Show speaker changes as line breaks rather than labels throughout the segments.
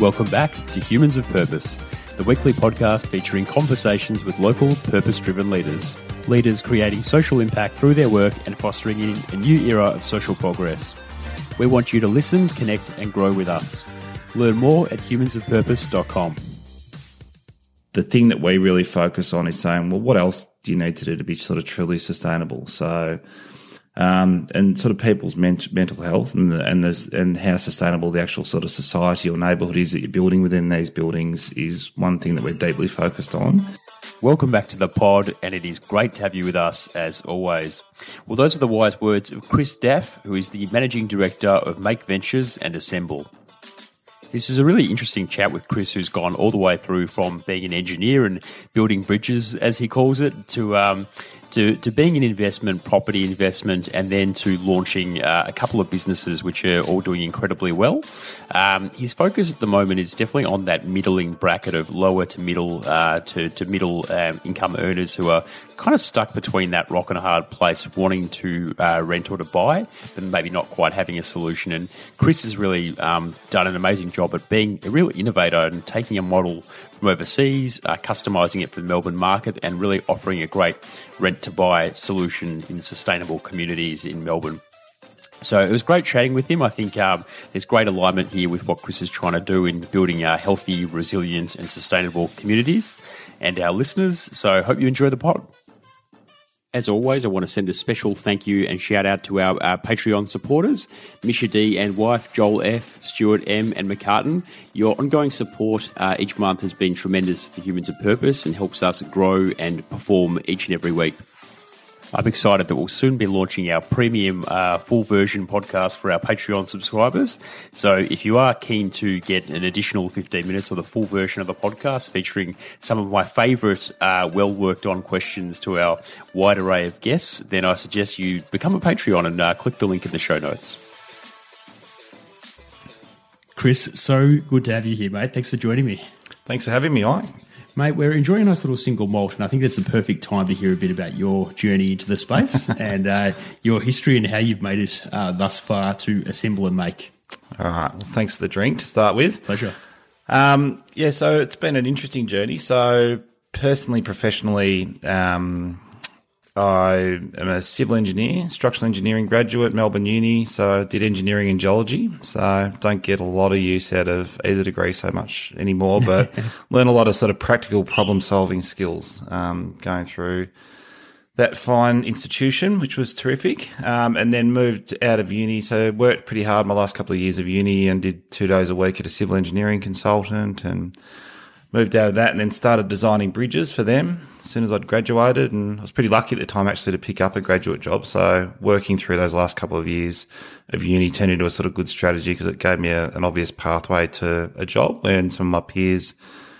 Welcome back to Humans of Purpose, the weekly podcast featuring conversations with local purpose driven leaders. Leaders creating social impact through their work and fostering a new era of social progress. We want you to listen, connect, and grow with us. Learn more at humansofpurpose.com.
The thing that we really focus on is saying, well, what else do you need to do to be sort of truly sustainable? So, um, and sort of people's ment- mental health and the, and the, and how sustainable the actual sort of society or neighbourhood is that you're building within these buildings is one thing that we're deeply focused on.
Welcome back to the pod, and it is great to have you with us as always. Well, those are the wise words of Kris Daff, who is the managing director of Make Ventures and Assemble. This is a really interesting chat with Kris, who's gone all the way through from being an engineer and building bridges, as he calls it, to um, to, to being an investment, property investment, and then to launching uh, a couple of businesses which are all doing incredibly well. Um, his focus at the moment is definitely on that middling bracket of lower to middle uh, to, to middle um, income earners who are kind of stuck between that rock and a hard place, wanting to uh, rent or to buy, but maybe not quite having a solution. And Kris has really um, done an amazing job at being a real innovator and taking a model from overseas, uh, customizing it for the Melbourne market, and really offering a great rent to buy solution in sustainable communities in Melbourne. So it was great chatting with him. I think um, there's great alignment here with what Kris is trying to do in building uh, healthy, resilient, and sustainable communities and our listeners. So hope you enjoy the pod. As always, I want to send a special thank you and shout out to our, our Patreon supporters, Misha D and wife, Joel F, Stuart M, and Macartan. Your ongoing support uh, each month has been tremendous for Humans of Purpose and helps us grow and perform each and every week. I'm excited that we'll soon be launching our premium uh, full version podcast for our Patreon subscribers. So if you are keen to get an additional 15 minutes or the full version of the podcast featuring some of my favorite uh, well worked on questions to our wide array of guests, then I suggest you become a Patreon and uh, click the link in the show notes. Kris, so good to have you here, mate. Thanks for joining me.
Thanks for having me on.
Mate, we're enjoying a nice little single malt, and I think that's the perfect time to hear a bit about your journey into the space and uh, your history and how you've made it uh, thus far to assemble and make.
All right. Well, thanks for the drink to start with.
Pleasure.
Um, yeah, so it's been an interesting journey. So, personally, professionally, um, I am a civil engineer, structural engineering graduate, Melbourne Uni. So I did engineering and geology. So I don't get a lot of use out of either degree so much anymore, but learn a lot of sort of practical problem solving skills um, going through that fine institution, which was terrific. Um, and then moved out of uni. So worked pretty hard my last couple of years of uni and did two days a week at a civil engineering consultant and moved out of that and then started designing bridges for them as soon as I'd graduated. And I was pretty lucky at the time actually to pick up a graduate job. So working through those last couple of years of uni turned into a sort of good strategy because it gave me a, an obvious pathway to a job when some of my peers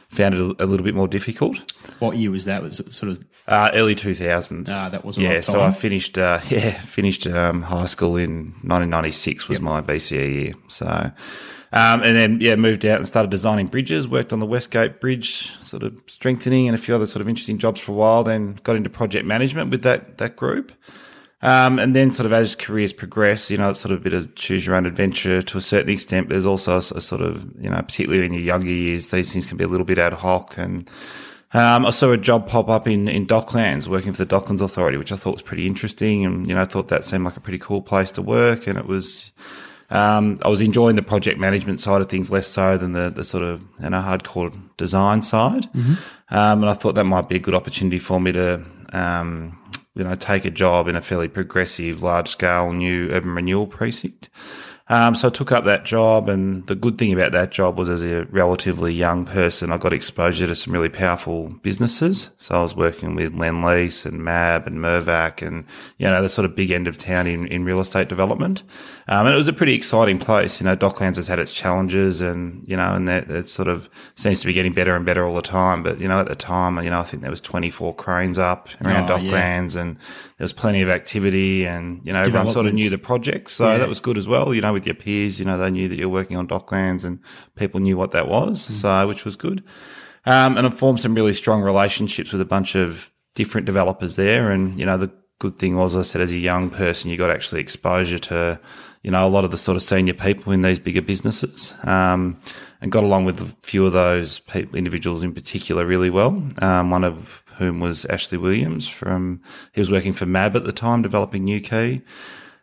found it a, a little bit more difficult.
What year was that? Was it sort of
uh, early 2000s?
Ah, that was
yeah. So I finished, uh, yeah, finished um, high school in 1996 was yep. my VCE year. So um, and then, yeah, moved out and started designing bridges, worked on the Westgate Bridge, sort of strengthening and a few other sort of interesting jobs for a while, then got into project management with that, that group. Um, and then sort of as careers progress, you know, it's sort of a bit of choose your own adventure to a certain extent. There's also a, a sort of, you know, particularly in your younger years, these things can be a little bit ad hoc. And um, I saw a job pop up in, in Docklands, working for the Docklands Authority, which I thought was pretty interesting. And, you know, I thought that seemed like a pretty cool place to work. And it was, um, I was enjoying the project management side of things less so than the, the sort of you know hardcore design side, mm-hmm. um, and I thought that might be a good opportunity for me to um, you know take a job in a fairly progressive, large scale new urban renewal precinct. Um, so I took up that job, and the good thing about that job was, as a relatively young person, I got exposure to some really powerful businesses. So I was working with Lendlease and MAB and Mirvac, and you know the sort of big end of town in, in real estate development. Um, and it was a pretty exciting place. You know, Docklands has had its challenges, and you know, and that it sort of seems to be getting better and better all the time. But you know, at the time, you know, I think there was 24 cranes up around oh, Docklands, yeah. and there was plenty of activity, and you know, everyone sort of knew the project, so yeah. that was good as well. You know with your peers. You know, they knew that you're working on Docklands and people knew what that was. Mm. So, which was good. Um, and I formed some really strong relationships with a bunch of different developers there. And, you know, the good thing was, I said, as a young person, you got actually exposure to, you know, a lot of the sort of senior people in these bigger businesses, um, and got along with a few of those people, individuals in particular really well. Um, one of whom was Ashley Williams from, he was working for MAB at the time, developing New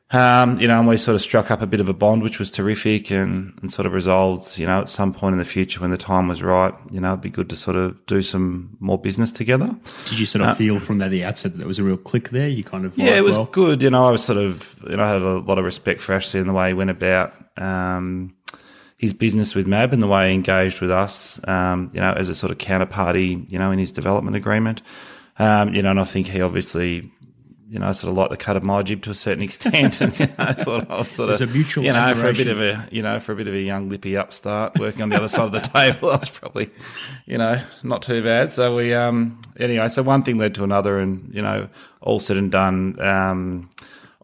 Um, you know, and we sort of struck up a bit of a bond, which was terrific and, and sort of resolved, you know, at some point in the future when the time was right, you know, it'd be good to sort of do some more business together.
Did you sort of uh, feel from that, the outset that there was a real click there? You kind of,
yeah, it was well? good. You know, I was sort of, you know, I had a lot of respect for Ashley and the way he went about, um, his business with MAB and the way he engaged with us, um, you know, as a sort of counterparty, you know, in his development agreement. Um, you know, and I think he obviously, you know, sort of liked the cut of my jib to a certain extent. and, you know, I thought I was sort of, a mutual you know, admiration. for a bit of a, you know, for a bit of a young lippy upstart working on the other side of the table, I was probably, you know, not too bad. So we, um, anyway, so one thing led to another and, you know, all said and done, um,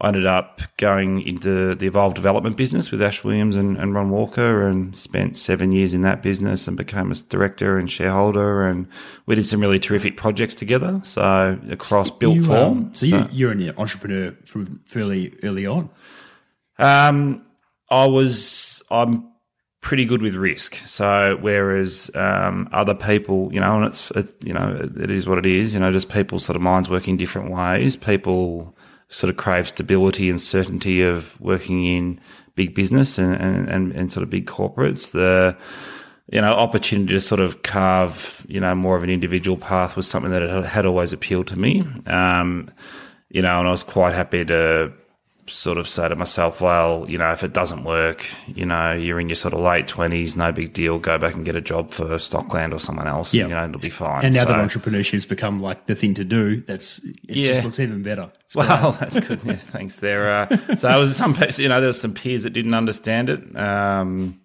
I ended up going into the Evolve development business with Ash Williams and, and, Ron Walker and spent seven years in that business and became a director and shareholder. And we did some really terrific projects together. So across built you, form.
Um, so, so, you, are an entrepreneur from fairly early on.
Um, I was, I'm pretty good with risk. So whereas um, other people, you know, and it's, it's, you know, it is what it is. You know, just people's sort of minds work in different ways. People sort of crave stability and certainty of working in big business and, and, and, and sort of big corporates. The, you know, opportunity to sort of carve, you know, more of an individual path was something that had always appealed to me. Um, you know, and I was quite happy to sort of say to myself, well, you know, if it doesn't work, you know, you're in your sort of late twenties, no big deal. Go back and get a job for Stockland or someone else. Yep. You know, it'll be fine.
And now so, that entrepreneurship's become like the thing to do, that's it yeah. just looks even better.
It's well, great. that's good. Yeah, thanks. There. Uh, so I was some, you know, there was some peers that didn't understand it. Um,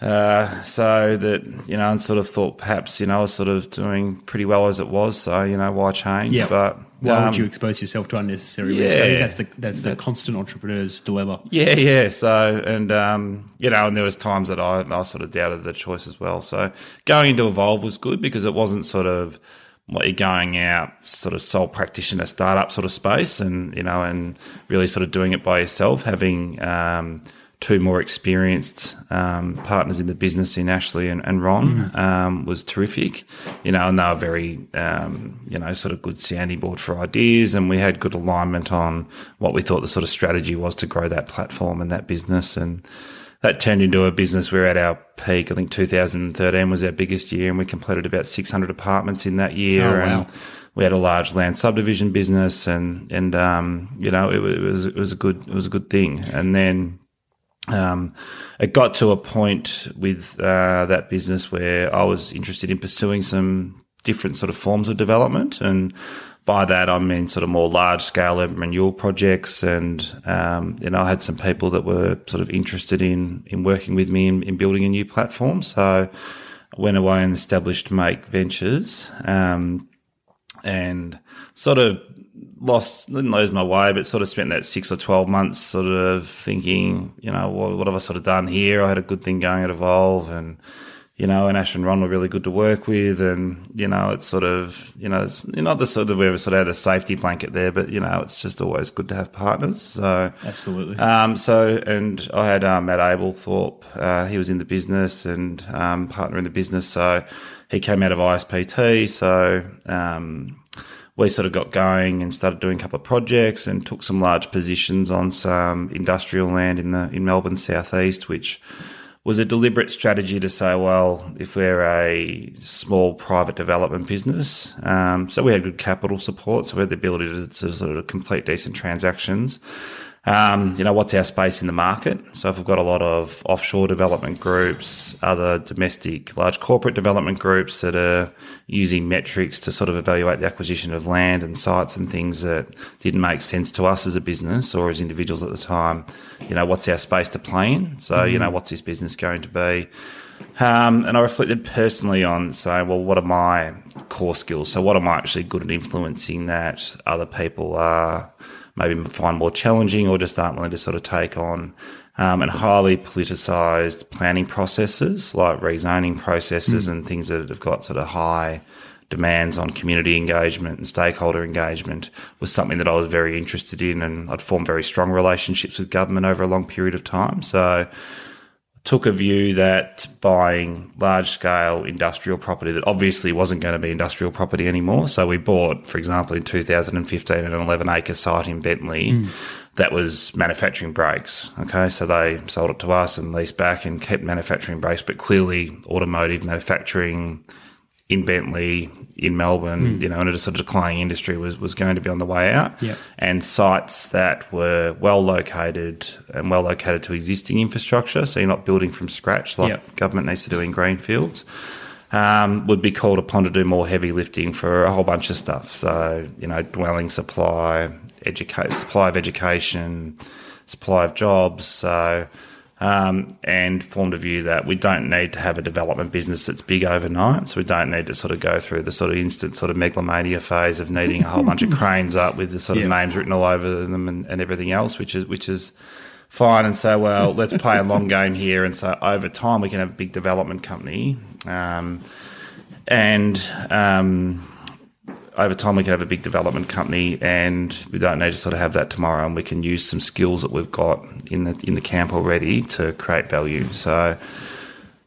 uh, so that you know, and sort of thought perhaps you know I was sort of doing pretty well as it was. So you know, why change?
Yeah. But why um, would you expose yourself to unnecessary yeah, risk? I think that's the that's the constant entrepreneur's dilemma.
Yeah, yeah. So and um, you know, and there was times that I I sort of doubted the choice as well. So going into Evolve was good because it wasn't sort of what you're going out sort of sole practitioner startup sort of space and you know and really sort of doing it by yourself having um, two more experienced um, partners in the business in Ashley and, and Ron mm. um, was terrific. You know, and they were very, um, you know, sort of good sounding board for ideas. And we had good alignment on what we thought the sort of strategy was to grow that platform and that business. And that turned into a business. We are at our peak. I think 2013 was our biggest year and we completed about 600 apartments in that year. Oh, wow. And, we had a large land subdivision business and and um, you know it, it, was it was a good it was a good thing and then um, it got to a point with uh, that business where I was interested in pursuing some different sort of forms of development. And by that, I mean sort of more large scale renewal projects. And, um, you know, I had some people that were sort of interested in, in working with me in, in building a new platform. So I went away and established Make Ventures. Um, and sort of lost, didn't lose my way, but sort of spent that six or 12 months sort of thinking, you know, what, what have I sort of done here? I had a good thing going at Evolve and, you know, and Ash and Ron were really good to work with. And, you know, it's sort of, you know, it's not the sort of, we ever sort of had a safety blanket there, but, you know, it's just always good to have partners. So,
absolutely.
Um, so, and I had, um, Matt Ablethorpe, uh, he was in the business and, um, partner in the business. So he came out of ISPT. So, um, we sort of got going and started doing a couple of projects and took some large positions on some industrial land in the in Melbourne southeast, which was a deliberate strategy to say, well, if we're a small private development business, um, so we had good capital support, so we had the ability to, to sort of complete decent transactions. Um, you know, what's our space in the market? So if we've got a lot of offshore development groups, other domestic large corporate development groups that are using metrics to sort of evaluate the acquisition of land and sites and things that didn't make sense to us as a business or as individuals at the time, you know, what's our space to play in? So, mm-hmm. you know, what's this business going to be? Um, and I reflected personally on saying, well, what are my core skills? So what am I actually good at influencing that other people are? Maybe find more challenging or just aren't willing to sort of take on. Um, and highly politicized planning processes like rezoning processes mm. and things that have got sort of high demands on community engagement and stakeholder engagement was something that I was very interested in, and I'd formed very strong relationships with government over a long period of time. So took a view that buying large scale industrial property that obviously wasn't going to be industrial property anymore. So we bought, for example, in 2015, an 11 acre site in Bentleigh mm. that was manufacturing brakes. Okay. So they sold it to us and leased back and kept manufacturing brakes, but clearly automotive manufacturing in Bentleigh, in Melbourne, mm. you know, in a sort of declining industry was, was going to be on the way out.
Yep.
And sites that were well located and well located to existing infrastructure, so you're not building from scratch like yep. government needs to do in greenfields, um, would be called upon to do more heavy lifting for a whole bunch of stuff. So, you know, dwelling supply, educate, supply of education, supply of jobs. So, um, and formed a view that we don't need to have a development business that's big overnight. So we don't need to sort of go through the sort of instant sort of megalomania phase of needing a whole bunch of cranes up with the sort of names written all over them and, and everything else, which is which is fine. And so, well, let's play a long game here. And so over time, we can have a big development company. Um, and um, over time we can have a big development company and we don't need to sort of have that tomorrow and we can use some skills that we've got in the in the camp already to create value. So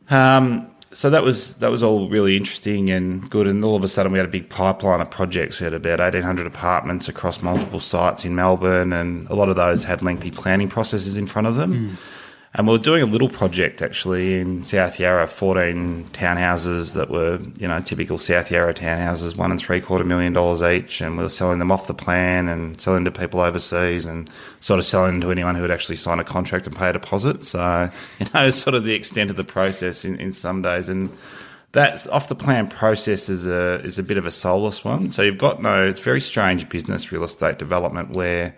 um, so that was that was all really interesting and good and all of a sudden we had a big pipeline of projects. We had about 1800 apartments across multiple sites in Melbourne and a lot of those had lengthy planning processes in front of them. Mm. And we were doing a little project actually in South Yarra, 14 townhouses that were, you know, typical South Yarra townhouses, one and three quarter million dollars each. And we were selling them off the plan and selling to people overseas and sort of selling to anyone who would actually sign a contract and pay a deposit. So, you know, sort of the extent of the process in, in some days. And that's off the plan process is a, is a bit of a soulless one. So you've got no, it's very strange business real estate development where,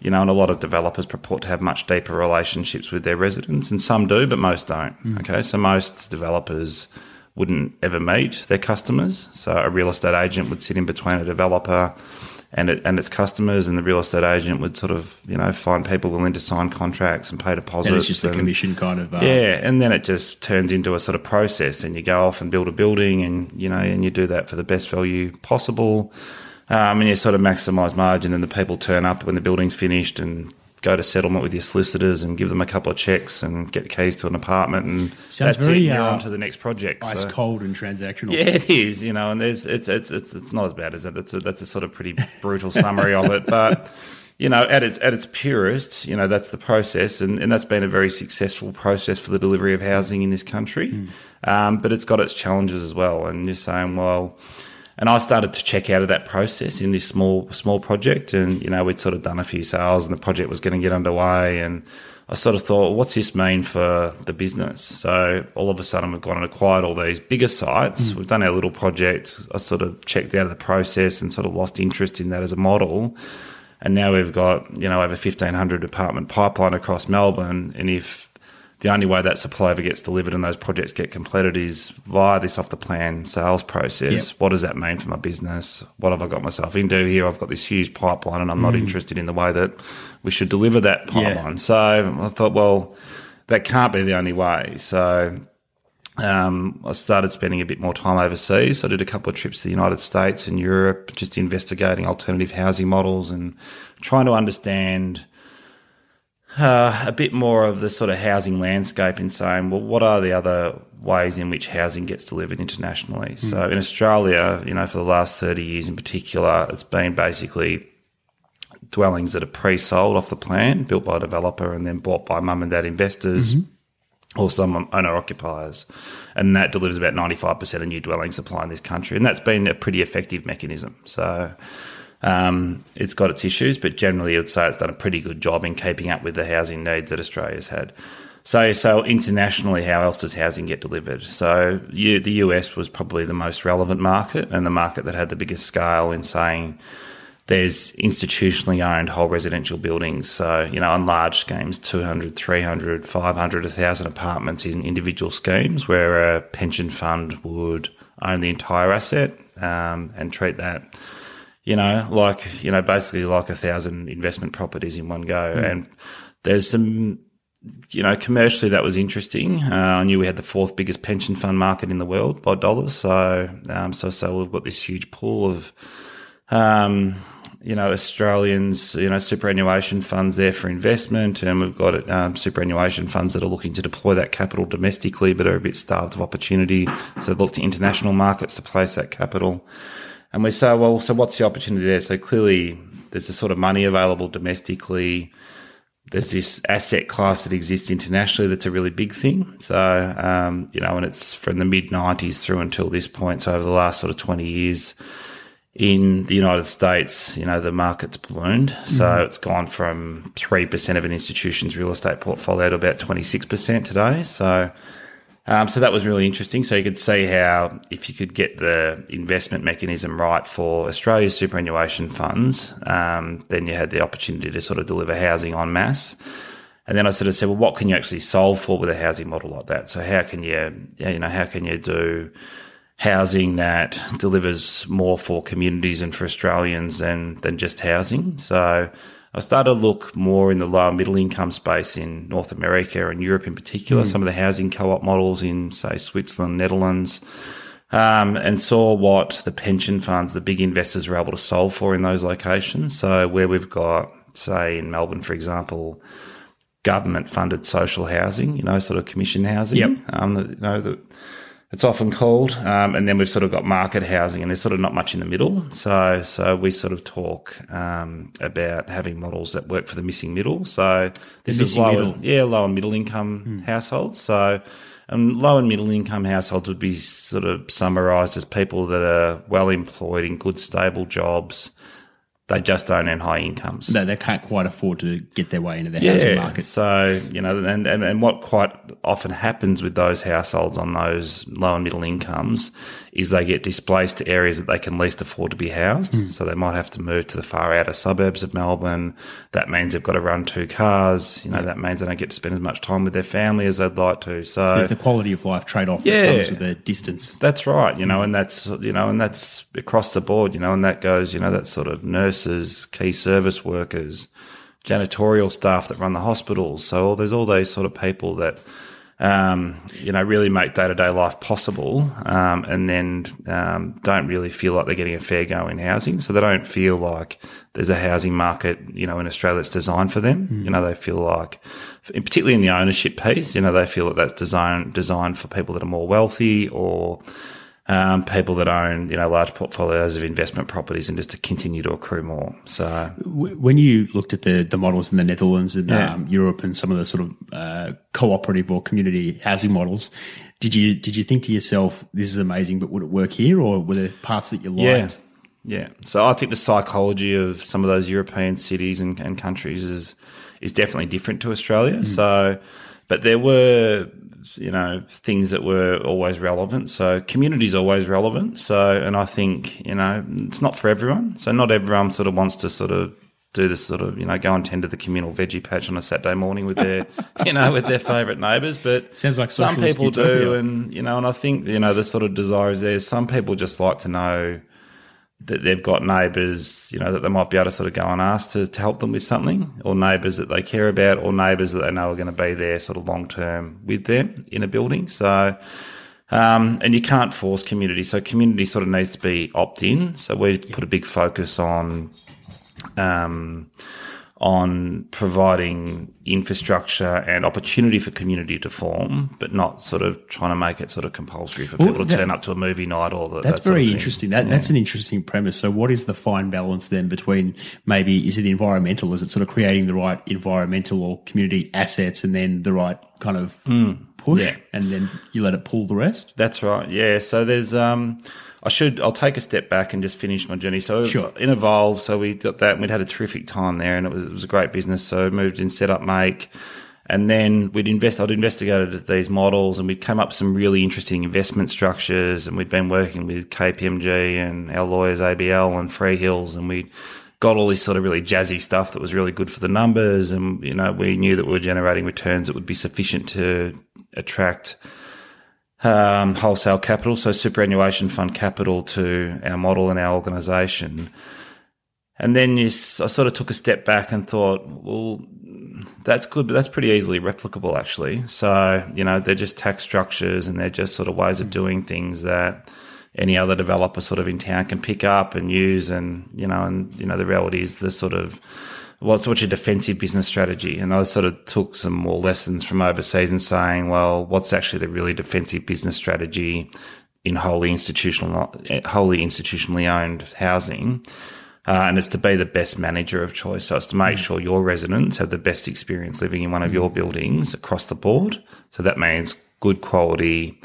you know, and a lot of developers purport to have much deeper relationships with their residents, and some do, but most don't. Mm. Okay, so most developers wouldn't ever meet their customers. So a real estate agent would sit in between a developer and it, and its customers, and the real estate agent would sort of you know find people willing to sign contracts and pay deposits.
And it's just and, a commission kind of
uh, yeah, and then it just turns into a sort of process, and you go off and build a building, and you know, and you do that for the best value possible. Um, and you sort of maximise margin, and the people turn up when the building's finished and go to settlement with your solicitors and give them a couple of checks and get keys to an apartment and
Sounds
that's
very,
it. You're
uh,
on to the next project.
Ice so. cold and transactional.
Yeah, it is. You know, and there's it's it's it's it's not as bad as it. That's a, that's a sort of pretty brutal summary of it, but. You know, at its at its purest, you know that's the process, and, and that's been a very successful process for the delivery of housing in this country. Mm. Um, but it's got its challenges as well. And you're saying, well, and I started to check out of that process in this small small project, and you know we'd sort of done a few sales, and the project was going to get underway, and I sort of thought, well, what's this mean for the business? So all of a sudden, we've gone and acquired all these bigger sites. Mm. We've done our little project. I sort of checked out of the process and sort of lost interest in that as a model. And now we've got, you know, over 1,500 apartment pipeline across Melbourne. And if the only way that supply ever gets delivered and those projects get completed is via this off the plan sales process. Yep. What does that mean for my business? What have I got myself into here? I've got this huge pipeline and I'm mm. not interested in the way that we should deliver that pipeline. Yeah. So I thought, well, that can't be the only way. So um, I started spending a bit more time overseas. So I did a couple of trips to the United States and Europe, just investigating alternative housing models and trying to understand uh, a bit more of the sort of housing landscape in saying, well, what are the other ways in which housing gets delivered internationally? Mm. So in Australia, you know, for the last 30 years in particular, it's been basically dwellings that are pre-sold off the plan, built by a developer and then bought by mum and dad investors. Mm-hmm. Or some owner occupiers, and that delivers about ninety five percent of new dwelling supply in this country, and that's been a pretty effective mechanism. So, um, it's got its issues, but generally, I would say it's done a pretty good job in keeping up with the housing needs that Australia's had. So, so internationally, how else does housing get delivered? So, you, the US was probably the most relevant market and the market that had the biggest scale in saying there's institutionally owned whole residential buildings. So, you know, on large schemes, 200, 300, 500, 1,000 apartments in individual schemes where a pension fund would own the entire asset um, and treat that you know, like, you know, basically like a thousand investment properties in one go. Mm. And there's some you know, commercially that was interesting. Uh, I knew we had the fourth biggest pension fund market in the world by dollars. So, um, so, so we've got this huge pool of, um, you know, Australians, you know, superannuation funds there for investment, and we've got um, superannuation funds that are looking to deploy that capital domestically, but are a bit starved of opportunity. So they look to international markets to place that capital. And we say, well, so what's the opportunity there? So clearly, there's a sort of money available domestically. There's this asset class that exists internationally that's a really big thing. So, um, you know, and it's from the mid 90s through until this point. So, over the last sort of 20 years, in the United States, you know, the market's ballooned. So mm. it's gone from 3% of an institution's real estate portfolio to about 26% today. So, um, so that was really interesting. So you could see how if you could get the investment mechanism right for Australia's superannuation funds, um, then you had the opportunity to sort of deliver housing en masse. And then I sort of said, well, what can you actually solve for with a housing model like that? So how can you, you know, how can you do housing that delivers more for communities and for Australians than than just housing. So I started to look more in the lower middle income space in North America and Europe in particular, mm. some of the housing co-op models in say Switzerland, Netherlands, um, and saw what the pension funds, the big investors were able to solve for in those locations. So where we've got, say in Melbourne, for example, government funded social housing, you know, sort of commission housing.
Yep.
Um, you know, the, it's often called. Um, and then we've sort of got market housing, and there's sort of not much in the middle. So, so we sort of talk um, about having models that work for the missing middle. So this is lower, middle. yeah, low and middle income hmm. households. So. And low and middle income households would be sort of summarised as people that are well employed in good, stable jobs, they just don't earn high incomes.
They, they can't quite afford to get their way into the yeah, housing market.
So, you know, and, and, and what quite often happens with those households on those low and middle incomes is they get displaced to areas that they can least afford to be housed. Mm. So they might have to move to the far outer suburbs of Melbourne. That means they've got to run two cars. You know, yeah. that means they don't get to spend as much time with their family as they'd like to. So, so
there's the quality of life trade off yeah, that comes with the distance.
That's right. You know, and that's, you know, and that's across the board, you know, and that goes, you know, that sort of nurses, key service workers, janitorial staff that run the hospitals. So there's all those sort of people that, um, you know, really make day to day life possible, um, and then um, don't really feel like they're getting a fair go in housing. So they don't feel like there's a housing market, you know, in Australia that's designed for them. Mm. You know, they feel like, particularly in the ownership piece, you know, they feel that that's designed designed for people that are more wealthy or um, people that own you know large portfolios of investment properties and just to continue to accrue more. So
when you looked at the the models in the Netherlands and yeah. um, Europe and some of the sort of uh, cooperative or community housing models, did you did you think to yourself this is amazing, but would it work here, or were there parts that you liked?
Yeah. yeah. So I think the psychology of some of those European cities and, and countries is is definitely different to Australia. Mm. So, but there were you know things that were always relevant. So community is always relevant. So and I think you know it's not for everyone. So not everyone sort of wants to sort of do this sort of you know go and tend to the communal veggie patch on a Saturday morning with their you know with their favourite neighbours. But
sounds like
some people do, and you know, and I think you know the sort of desire is there. Some people just like to know that they've got neighbours, you know, that they might be able to sort of go and ask to, to help them with something, or neighbours that they care about, or neighbours that they know are going to be there sort of long term with them in a building. So, um, and you can't force community. So community sort of needs to be opt in. So we put a big focus on, um, on providing infrastructure and opportunity for community to form, but not sort of trying to make it sort of compulsory for people well, to turn up to a movie night or the,
that's
that
very interesting. That, yeah. That's an interesting premise. So, what is the fine balance then between maybe is it environmental? Is it sort of creating the right environmental or community assets and then the right kind of mm, push, yeah. and then you let it pull the rest?
That's right. Yeah. So there's um I should. I'll take a step back and just finish my journey. So
sure.
in Evolve, so we got that. We'd had a terrific time there, and it was, it was a great business. So moved in, set up, make, and then we'd invest. I'd investigated these models, and we'd come up with some really interesting investment structures. And we'd been working with KPMG and our lawyers ABL and Freehills, and we got all this sort of really jazzy stuff that was really good for the numbers. And you know, we knew that we were generating returns that would be sufficient to attract um, wholesale capital, so superannuation fund capital to our model and our organisation. And then you, I sort of took a step back and thought, well, that's good, but that's pretty easily replicable, actually. So, you know, they're just tax structures and they're just sort of ways of doing things that any other developer sort of in town can pick up and use. And, you know, and, you know, the reality is the sort of, what's what's your defensive business strategy? And I sort of took some more lessons from overseas and saying, well, what's actually the really defensive business strategy in wholly institutional, wholly institutionally owned housing? Uh, and it's to be the best manager of choice. So it's to make mm. sure your residents have the best experience living in one of mm. your buildings across the board. So that means good quality,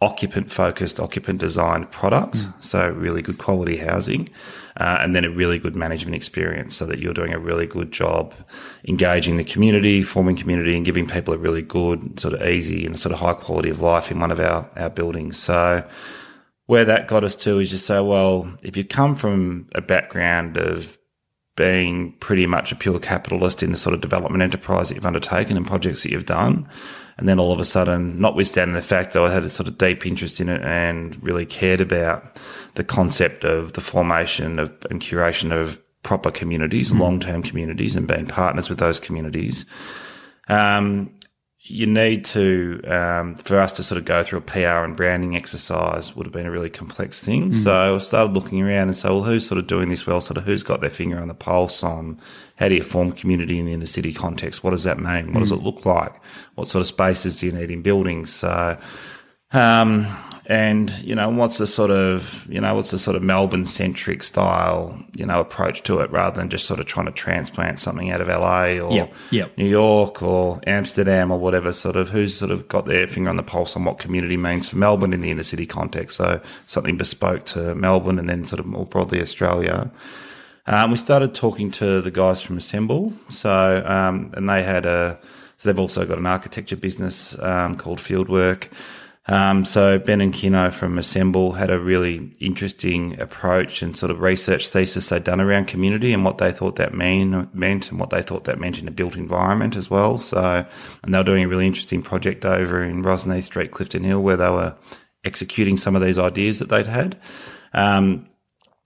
occupant focused, occupant designed product. Mm. So really good quality housing. Uh, and then a really good management experience so that you're doing a really good job engaging the community, forming community and giving people a really good sort of easy and sort of high quality of life in one of our, our buildings. So where that got us to is just say, well, if you come from a background of being pretty much a pure capitalist in the sort of development enterprise that you've undertaken and projects that you've done, and then all of a sudden, notwithstanding the fact that I had a sort of deep interest in it and really cared about the concept of the formation of and curation of proper communities, mm. long term communities, and being partners with those communities. Um, you need to um, for us to sort of go through a PR and branding exercise would have been a really complex thing. Mm. So I started looking around and say, well, who's sort of doing this well? Sort of who's got their finger on the pulse on how do you form community in the inner city context? What does that mean? What mm. does it look like? What sort of spaces do you need in buildings? So um, and you know what's the sort of you know what's the sort of Melbourne centric style you know approach to it rather than just sort of trying to transplant something out of LA or
yep, yep.
New York or Amsterdam or whatever sort of who's sort of got their finger on the pulse on what community means for Melbourne in the inner city context? So something bespoke to Melbourne and then sort of more broadly Australia. Um, we started talking to the guys from Assemble. So um, and they had a so they've also got an architecture business um, called Fieldwork um, so Ben and Quino from Assemble had a really interesting approach and sort of research thesis they'd done around community and what they thought that mean, meant and what they thought that meant in a built environment as well. So, and they were doing a really interesting project over in Rosny Street, Clifton Hill, where they were executing some of these ideas that they'd had. Um,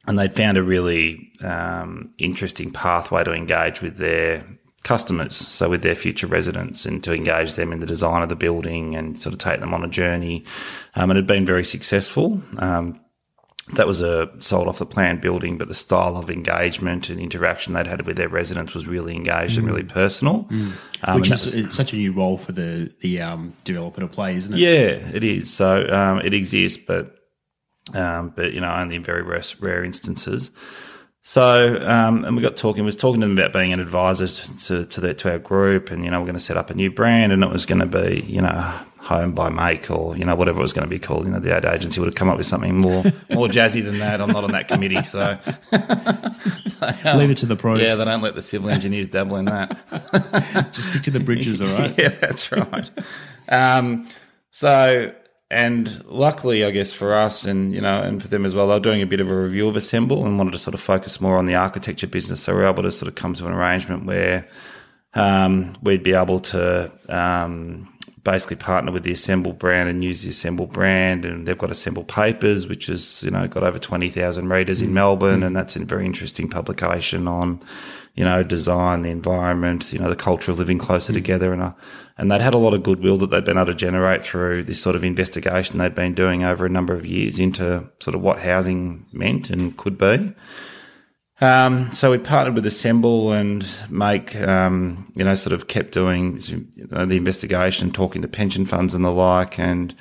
and they'd found a really um, interesting pathway to engage with their customers, so with their future residents, and to engage them in the design of the building and sort of take them on a journey. Um, and it had been very successful. Um, that was a sold off the planned building, but the style of engagement and interaction they'd had with their residents was really engaged mm. and really personal. Mm.
Um, Which is was, such a new role for the the um, developer to play, isn't it?
Yeah, it is. So um, it exists, but um, but you know only in very rare, rare instances. So, um, and we got talking, was talking to them about being an advisor to, to, the, to our group and, you know, we're going to set up a new brand and it was going to be, you know, home by make or, you know, whatever it was going to be called. You know, the ad agency would have come up with something more, more jazzy than that. I'm not on that committee. So
leave it to the pros.
Yeah. They don't let the civil engineers dabble in that.
Just stick to the bridges. All right.
yeah, that's right. Um, so, and luckily, I guess for us and you know, and for them as well, they're doing a bit of a review of Assemble and wanted to sort of focus more on the architecture business. So we are able to sort of come to an arrangement where um, we'd be able to um, basically partner with the Assemble brand and use the Assemble brand. And they've got Assemble Papers, which is you know got over twenty thousand readers in Melbourne, mm. and that's a very interesting publication on you know, design, the environment, you know, the culture of living closer mm. together. And, uh, and they'd had a lot of goodwill that they'd been able to generate through this sort of investigation they'd been doing over a number of years into sort of what housing meant and could be. Um, so we partnered with Assemble and make, um, you know, sort of kept doing you know, the investigation, talking to pension funds and the like. And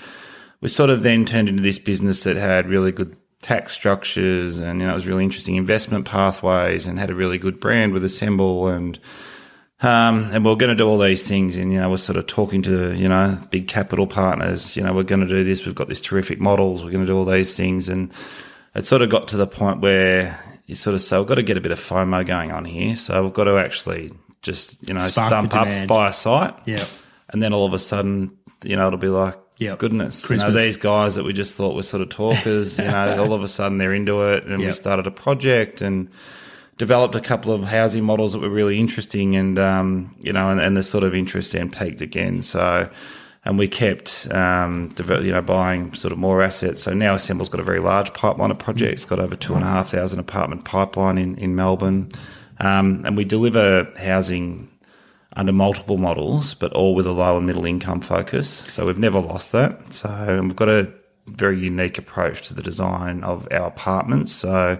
we sort of then turned into this business that had really good tax structures and you know it was really interesting investment pathways and had a really good brand with Assemble and um, and we are going to do all these things and you know we're sort of talking to you know big capital partners you know we're going to do this we've got these terrific models we're going to do all these things and it sort of got to the point where you sort of say we've got to get a bit of FOMO going on here so we've got to actually just you know Spark stump up buy a site
yeah
and then all of a sudden you know it'll be like
yeah,
goodness. You know, these guys that we just thought were sort of talkers, you know, all of a sudden they're into it, and yep. we started a project and developed a couple of housing models that were really interesting, and um, you know, and, and, the sort of interest then peaked again. So, and we kept, um, you know, buying sort of more assets. So now Assemble's got a very large pipeline of projects, got over two and a half thousand apartment pipeline in in Melbourne, um, and we deliver housing under multiple models, but all with a lower middle income focus. So we've never lost that. So we've got a very unique approach to the design of our apartments. So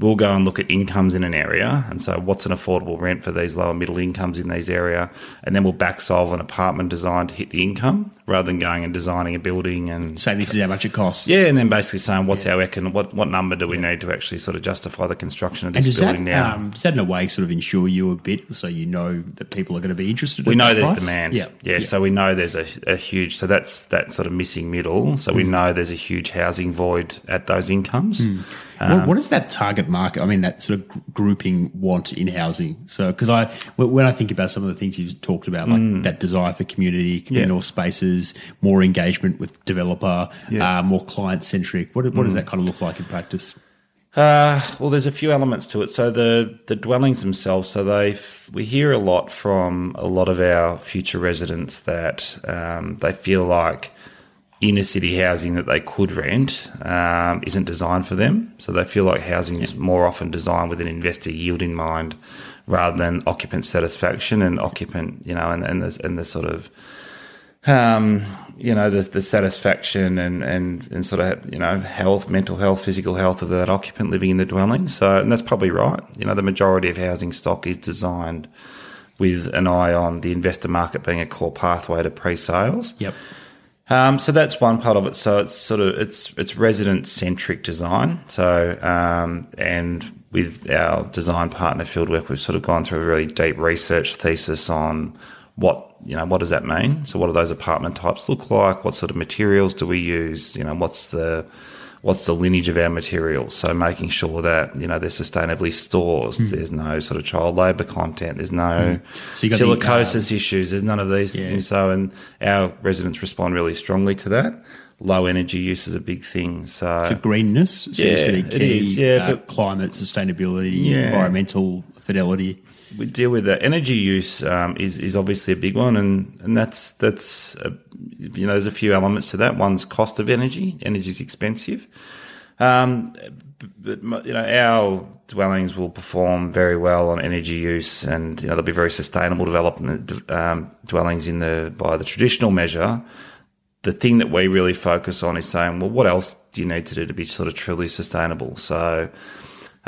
we'll go and look at incomes in an area and so what's an affordable rent for these lower middle incomes in these area and then we'll back solve an apartment design to hit the income rather than going and designing a building and
say this is how much it costs
yeah and then basically saying what's yeah. our econ what what number do we yeah. need to actually sort of justify the construction of this
does
building
that,
now
um, does that in a way sort of ensure you a bit so you know that people are going to be interested
we know there's
price?
demand yeah. yeah. yeah so we know there's a, a, huge so that's that sort of missing middle so mm. we know there's a huge housing void at those incomes mm.
Um, what, what does that target market? I mean, that sort of grouping want in housing. So, because I, when I think about some of the things you've talked about, like mm. that desire for community, communal yeah. spaces, more engagement with developer, yeah. uh, more client centric. What, what mm. does that kind of look like in practice?
Uh, well, there's a few elements to it. So the the dwellings themselves. So they we hear a lot from a lot of our future residents that um, they feel like inner city housing that they could rent um, isn't designed for them. So they feel like housing is more often designed with an investor yield in mind rather than occupant satisfaction and occupant, you know, and, and, the, and the sort of, um, you know, the, the satisfaction and, and, and sort of, you know, health, mental health, physical health of that occupant living in the dwelling. So, and that's probably right. You know, the majority of housing stock is designed with an eye on the investor market being a core pathway to pre-sales.
Yep.
Um, so that's one part of it. So it's sort of it's it's resident centric design. So um, and with our design partner Fieldwork, we've sort of gone through a really deep research thesis on what you know what does that mean. So what do those apartment types look like? What sort of materials do we use? You know what's the what's the lineage of our materials. So making sure that you know they're sustainably sourced. Mm. There's no sort of child labour content. There's no mm. so silicosis the, uh, issues. There's none of these yeah. things. So and our residents respond really strongly to that. Low energy use is a big thing. So,
so greenness seems yeah, to be key. It is, yeah, uh, climate sustainability, yeah. environmental fidelity
we deal with that. Energy use um, is is obviously a big one, and and that's that's a, you know there's a few elements to that. One's cost of energy. Energy is expensive. Um, but you know our dwellings will perform very well on energy use, and you know they'll be very sustainable development um, dwellings in the by the traditional measure. The thing that we really focus on is saying, well, what else do you need to do to be sort of truly sustainable? So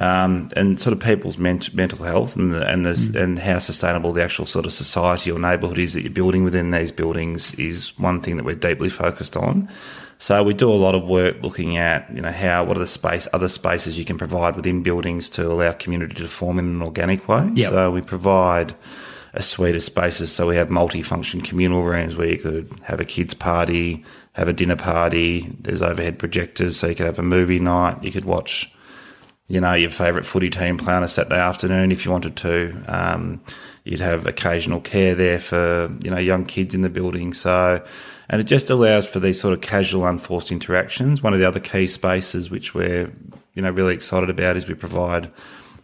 um, and sort of people's ment- mental health and the, and the, mm. and how sustainable the actual sort of society or neighbourhood is that you're building within these buildings is one thing that we're deeply focused on. So we do a lot of work looking at you know how what are the space other spaces you can provide within buildings to allow community to form in an organic way. Yep. So we provide a suite of spaces. So we have multi-function communal rooms where you could have a kids party, have a dinner party. There's overhead projectors, so you could have a movie night. You could watch you know, your favourite footy team play on a Saturday afternoon if you wanted to. Um, you'd have occasional care there for, you know, young kids in the building. So, and it just allows for these sort of casual, unforced interactions. One of the other key spaces which we're, you know, really excited about is we provide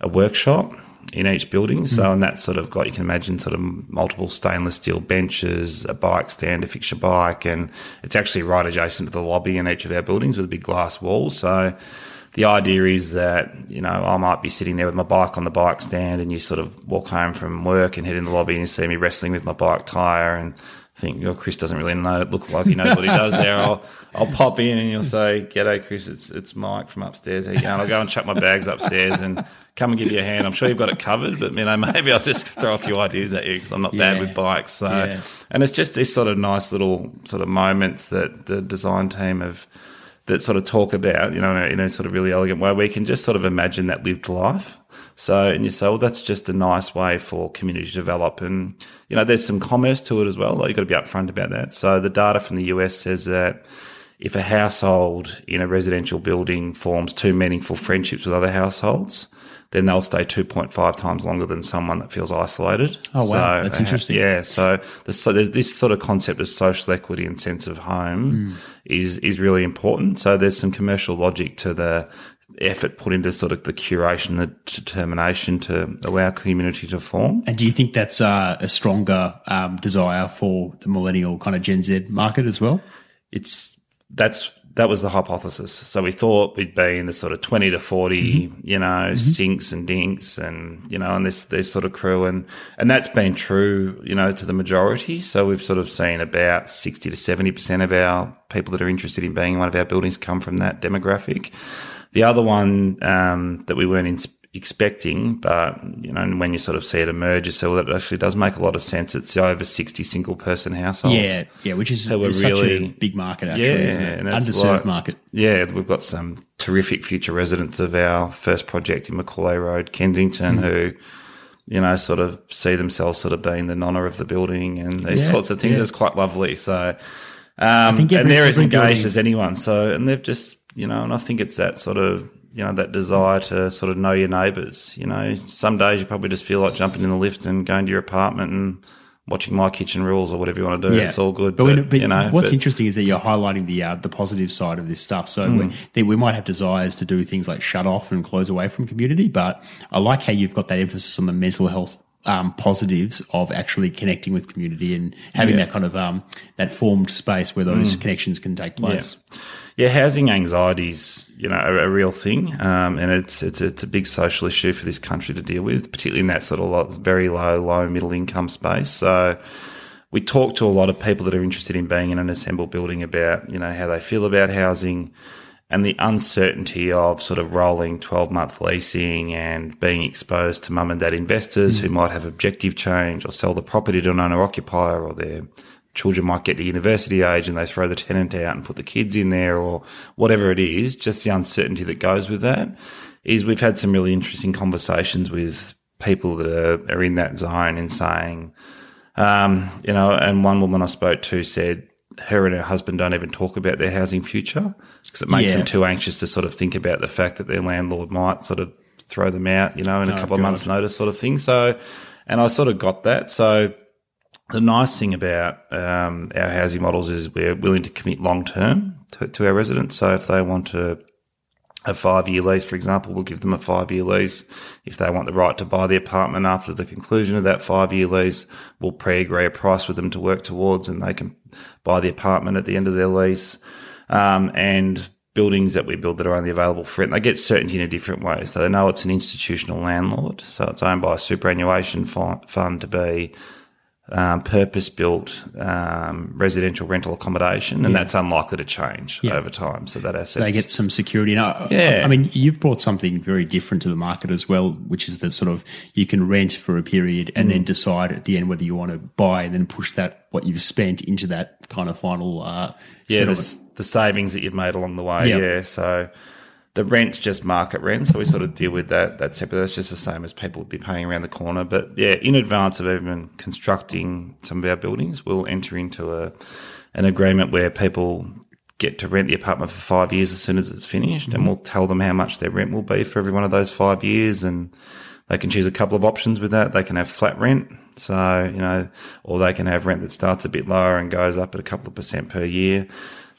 a workshop in each building. So, mm. and that's sort of got, you can imagine sort of multiple stainless steel benches, a bike stand to fix your bike. And it's actually right adjacent to the lobby in each of our buildings with a big glass wall. So, the idea is that you know I might be sitting there with my bike on the bike stand, and you sort of walk home from work and head in the lobby and you see me wrestling with my bike tire, and think, oh, Kris doesn't really know. Look like he knows what he does there. I'll I'll pop in and you'll say, "G'day, Kris. It's it's Mike from upstairs. How you going?" I'll go and chuck my bags upstairs and come and give you a hand. I'm sure you've got it covered, but you know maybe I'll just throw a few ideas at you because I'm not yeah. bad with bikes. So, yeah. and it's just these sort of nice little sort of moments that the design team have that sort of talk about, you know, in a sort of really elegant way, we can just sort of imagine that lived life. So, and you say, well, that's just a nice way for community to develop. And, you know, there's some commerce to it as well. Like you've got to be upfront about that. So the data from the US says that if a household in a residential building forms two meaningful friendships with other households, then they'll stay 2.5 times longer than someone that feels isolated.
Oh, wow. So, That's interesting.
Yeah. So, the, so there's this sort of concept of social equity and sense of home mm. is, is really important. So there's some commercial logic to the effort put into sort of the curation, the determination to allow community to form.
And do you think that's uh, a stronger um, desire for the millennial kind of Gen Z market as well?
It's, that's that was the hypothesis. So we thought we'd be in the sort of 20 to 40,
Mm-hmm.
you know, sinks and dinks and, you know, and this, this sort of crew. And, and that's been true, you know, to the majority. So we've sort of seen about 60 to 70% of our people that are interested in being in one of our buildings come from that demographic. The other one, um, that we weren't in, expecting, but you know, when you sort of see it emerge, you say, well, that actually does make a lot of sense. It's over 60 single person households.
Yeah, yeah, which is,
So
is such
really-
a big market, actually,
Yeah,
isn't it? Underserved
like-
market.
Yeah, we've got some terrific future residents of our first project in Macaulay Road, Kensington,
Mm.
who, you know, sort of see themselves sort of being the nonna of the building and these
Yeah,
sorts of things.
yeah.
It's quite lovely. So, um,
every-
and they're as engaged
building-
as anyone. So, and they've just, you know, and I think it's that sort of, you know, that desire to sort of know your neighbours. You know, some days you probably just feel like jumping in the lift and going to your apartment and watching My Kitchen Rules or whatever you want to do. Yeah. It's all good.
But,
But,
but
you know,
what's
but-
interesting is that you're highlighting the uh, the positive side of this stuff. So
Hmm.
we, we might have desires to do things like shut off and close away from community, but I like how you've got that emphasis on the mental health. Um, positives of actually connecting with community and having
Yeah.
that kind of um, that formed space where those connections can take place.
Yeah, housing anxiety's you know a, a real thing, um, and it's it's it's a big social issue for this country to deal with, particularly in that sort of lot, very low, low middle income space. So we talk to a lot of people that are interested in being in an assembled building about you know how they feel about housing and the uncertainty of sort of rolling 12 month leasing and being exposed to mum and dad investors who might have objective change or sell the property to an owner occupier or their children might get to university age and they throw the tenant out and put the kids in there or whatever it is, just the uncertainty that goes with that is we've had some really interesting conversations with people that are, are in that zone and saying, um, you know, and one woman I spoke to said her and her husband don't even talk about their housing future because it makes
Yeah.
them too anxious to sort of think about the fact that their landlord might sort of throw them out, you know, in a
Oh,
couple of months' notice, sort of thing. So, and I sort of got that. So, the nice thing about um, our housing models is we're willing to commit long term to, to our residents. So, if they want to a five year lease, for example, we'll give them a five year lease. If they want the right to buy the apartment after the conclusion of that five year lease, we'll pre agree a price with them to work towards and they can buy the apartment at the end of their lease. Um, and buildings that we build that are only available for rent, they get certainty in a different way. So they know it's an institutional landlord. So it's owned by a superannuation fund to be um, purpose built um, residential rental accommodation, and that's unlikely to change
Yeah.
over time. So that asset
they get some security. And I,
Yeah.
I mean, you've brought something very different to the market as well, which is that sort of you can rent for a period and
Mm.
then decide at the end whether you want to buy and then push that what you've spent into that kind of final uh,
yeah, there's the savings that you've made along the way.
Yeah.
Yeah. So the rent's just market rent. So we sort of deal with that. That's separate. That's just the same as people would be paying around the corner. But yeah, in advance of even constructing some of our buildings, we'll enter into a, an agreement where people get to rent the apartment for five years as soon as it's finished. And we'll tell them how much their rent will be for every one of those five years. And they can choose a couple of options with that. They can have flat rent. So, you know, or they can have rent that starts a bit lower and goes up at a couple of percent per year.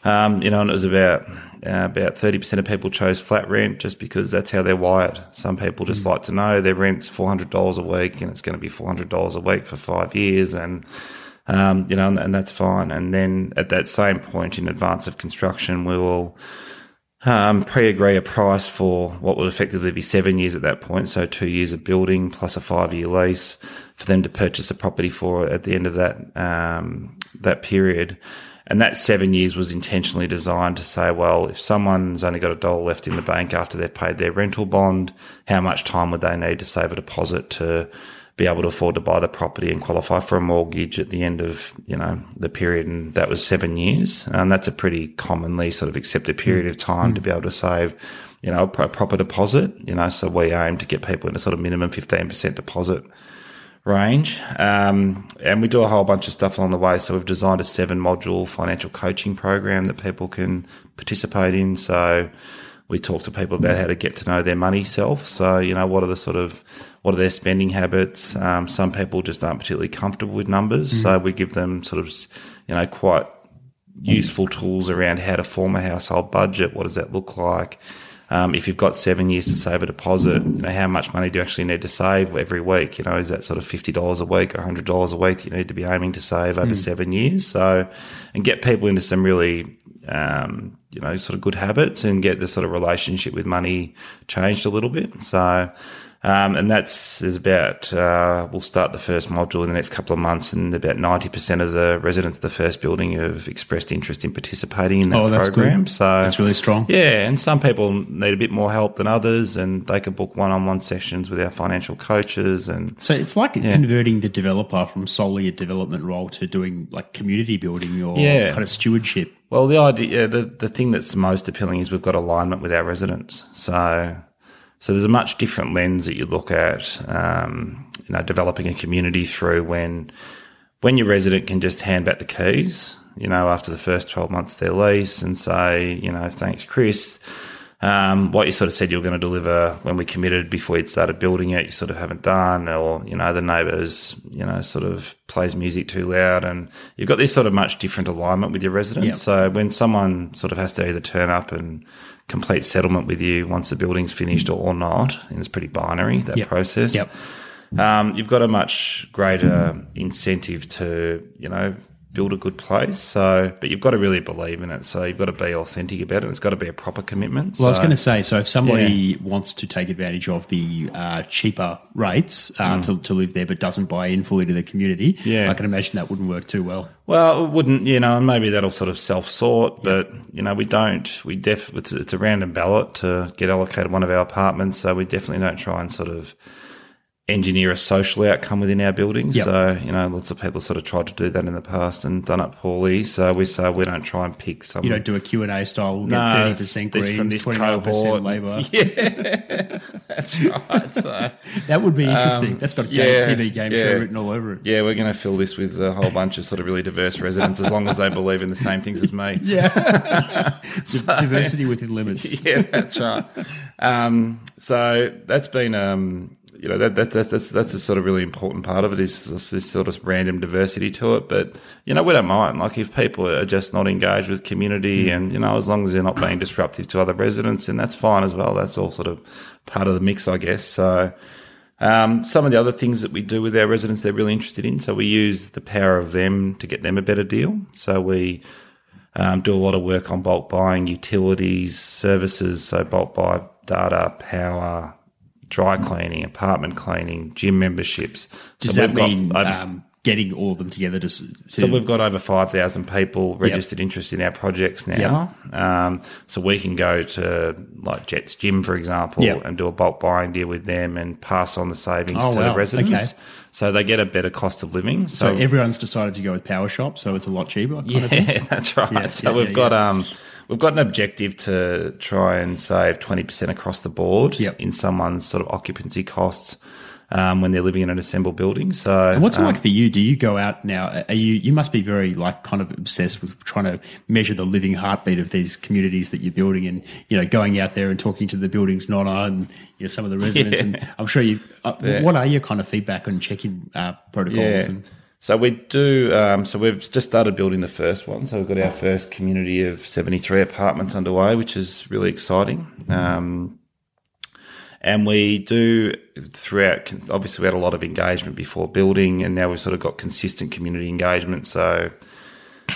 Um, you know, and it was about uh, about thirty percent of people chose flat rent just because that's how they're wired. Some people just like to know their rent's four hundred dollars a week, and it's going to be four hundred dollars a week for five years, and um, you know, and, and that's fine. And then at that same point in advance of construction, we will um, pre-agree a price for what would effectively be seven years at that point. So two years of building plus a five-year lease for them to purchase a property for at the end of that um, that period. And that seven years was intentionally designed to say, well, if someone's only got a dollar left in the bank after they've paid their rental bond, how much time would they need to save a deposit to be able to afford to buy the property and qualify for a mortgage at the end of, you know, the period. And that was seven years. And that's a pretty commonly sort of accepted period of time to be able to save, you know, a proper deposit, you know, so we aim to get people in a sort of minimum 15% deposit range. Um, and we do a whole bunch of stuff along the way. So we've designed a seven module financial coaching program that people can participate in. So we talk to people about how to get to know their money self. So, you know, what are the sort of, what are their spending habits? Um, some people just aren't particularly comfortable with numbers. So we give them sort of, you know, quite useful tools around how to form a household budget. What does that look like? Um, if you've got seven years to save a deposit, you know, how much money do you actually need to save every week? You know, is that sort of $50 a week or $100 a week that you need to be aiming to save over seven years? So, and get people into some really um, you know, sort of good habits and get the sort of relationship with money changed a little bit. So, um, and that's is about, uh, we'll start the first module in the next couple of months and about 90% of the residents of the first building have expressed interest in participating in that
Oh, that's
program.
good.
So
That's really strong.
Yeah. And some people need a bit more help than others and they can book one-on-one sessions with our financial coaches and
So it's like converting the developer from solely a development role to doing like community building or
Yeah.
kind of stewardship.
Well, the idea, the the thing that's most appealing is we've got alignment with our residents. So, so there's a much different lens that you look at, um, you know, developing a community through when when your resident can just hand back the keys, you know, after the first 12 months of their lease and say, you know, thanks, Kris. Um, what you sort of said you were going to deliver when we committed before you'd started building it, you sort of haven't done, or, you know, the neighbours, you know, sort of plays music too loud and you've got this sort of much different alignment with your residents.
Yep.
So when someone sort of has to either turn up and complete settlement with you once the building's finished or, or not, and it's pretty binary, that
Yep.
process
Yep.
um, you've got a much greater incentive to, you know, build a good place. So, but you've got to really believe in it. So you've got to be authentic about it. It's got to be a proper commitment.
Well, I was going to say, so if somebody wants to take advantage of the uh, cheaper rates uh, to, to live there but doesn't buy in fully to the community,
Mm. Yeah.
I can imagine that wouldn't work too well.
Well, it wouldn't, you know, and maybe that'll sort of self-sort, but you know, we don't, we def, it's, it's a random ballot to get allocated one of our apartments. So we definitely don't try and sort of engineer a social outcome within our building.
Yep.
So, you know, lots of people sort of tried to do that in the past and done it poorly. So we say we don't try and pick some.
You don't do a Q&A style, we'll get
No,
30%
this from this
29%
cohort.
labour.
Yeah, that's right. So.
That would be interesting. That's got a game,
Um, yeah,
TV game
yeah.
show written all over it.
Yeah, we're going to fill this with a whole bunch of sort of really diverse residents as long as they believe in the same things as me.
Di- Diversity within limits.
yeah, that's right. Um, so that's been, um, you know, that, that, that's, that's that's a sort of really important part of it is this, this sort of random diversity to it. But you know, we don't mind. Like if people are just not engaged with community, and you know, as long as they're not being disruptive to other residents, then that's fine as well. That's all sort of part of the mix, I guess. So. Um, some of the other things that we do with our residents, they're really interested in. So we use the power of them to get them a better deal. So we um, do a lot of work on bulk buying, utilities, services. So bulk buy data, power, dry cleaning, apartment cleaning, gym memberships.
Does
so
that
we've
mean
over-
um, getting all of them together to, to
so we've got over 5,000 people registered interest in our projects now. Um, so we can go to like Jetts Gym, for example,
Yep.
and do a bulk buying deal with them and pass on the savings
Oh,
to
wow.
the residents.
Okay.
So they get a better cost of living.
so
So,
everyone's decided to go with Powershop, so it's a lot cheaper. Kind of thing.
yeah, that's right.
Yeah,
so
yeah,
we've
yeah,
got um we've got an objective to try and save 20% across the board
Yep.
in someone's sort of occupancy costs um, when they're living in an assembled building. So
And what's it
um,
like for you? Do you go out now? Are you you must be very like kind of obsessed with trying to measure the living heartbeat of these communities that you're building, and you know going out there and talking to the building's not and you know, some of the residents. And I'm sure you. Uh, What are your kind of feedback on check-in uh, protocols?
Yeah.
And,
So we do. Um, so we've just started building the first one. So we've got our first community of seventy-three apartments underway, which is really exciting. Um, and we do throughout. Obviously, we had a lot of engagement before building, and now we've sort of got consistent community engagement. So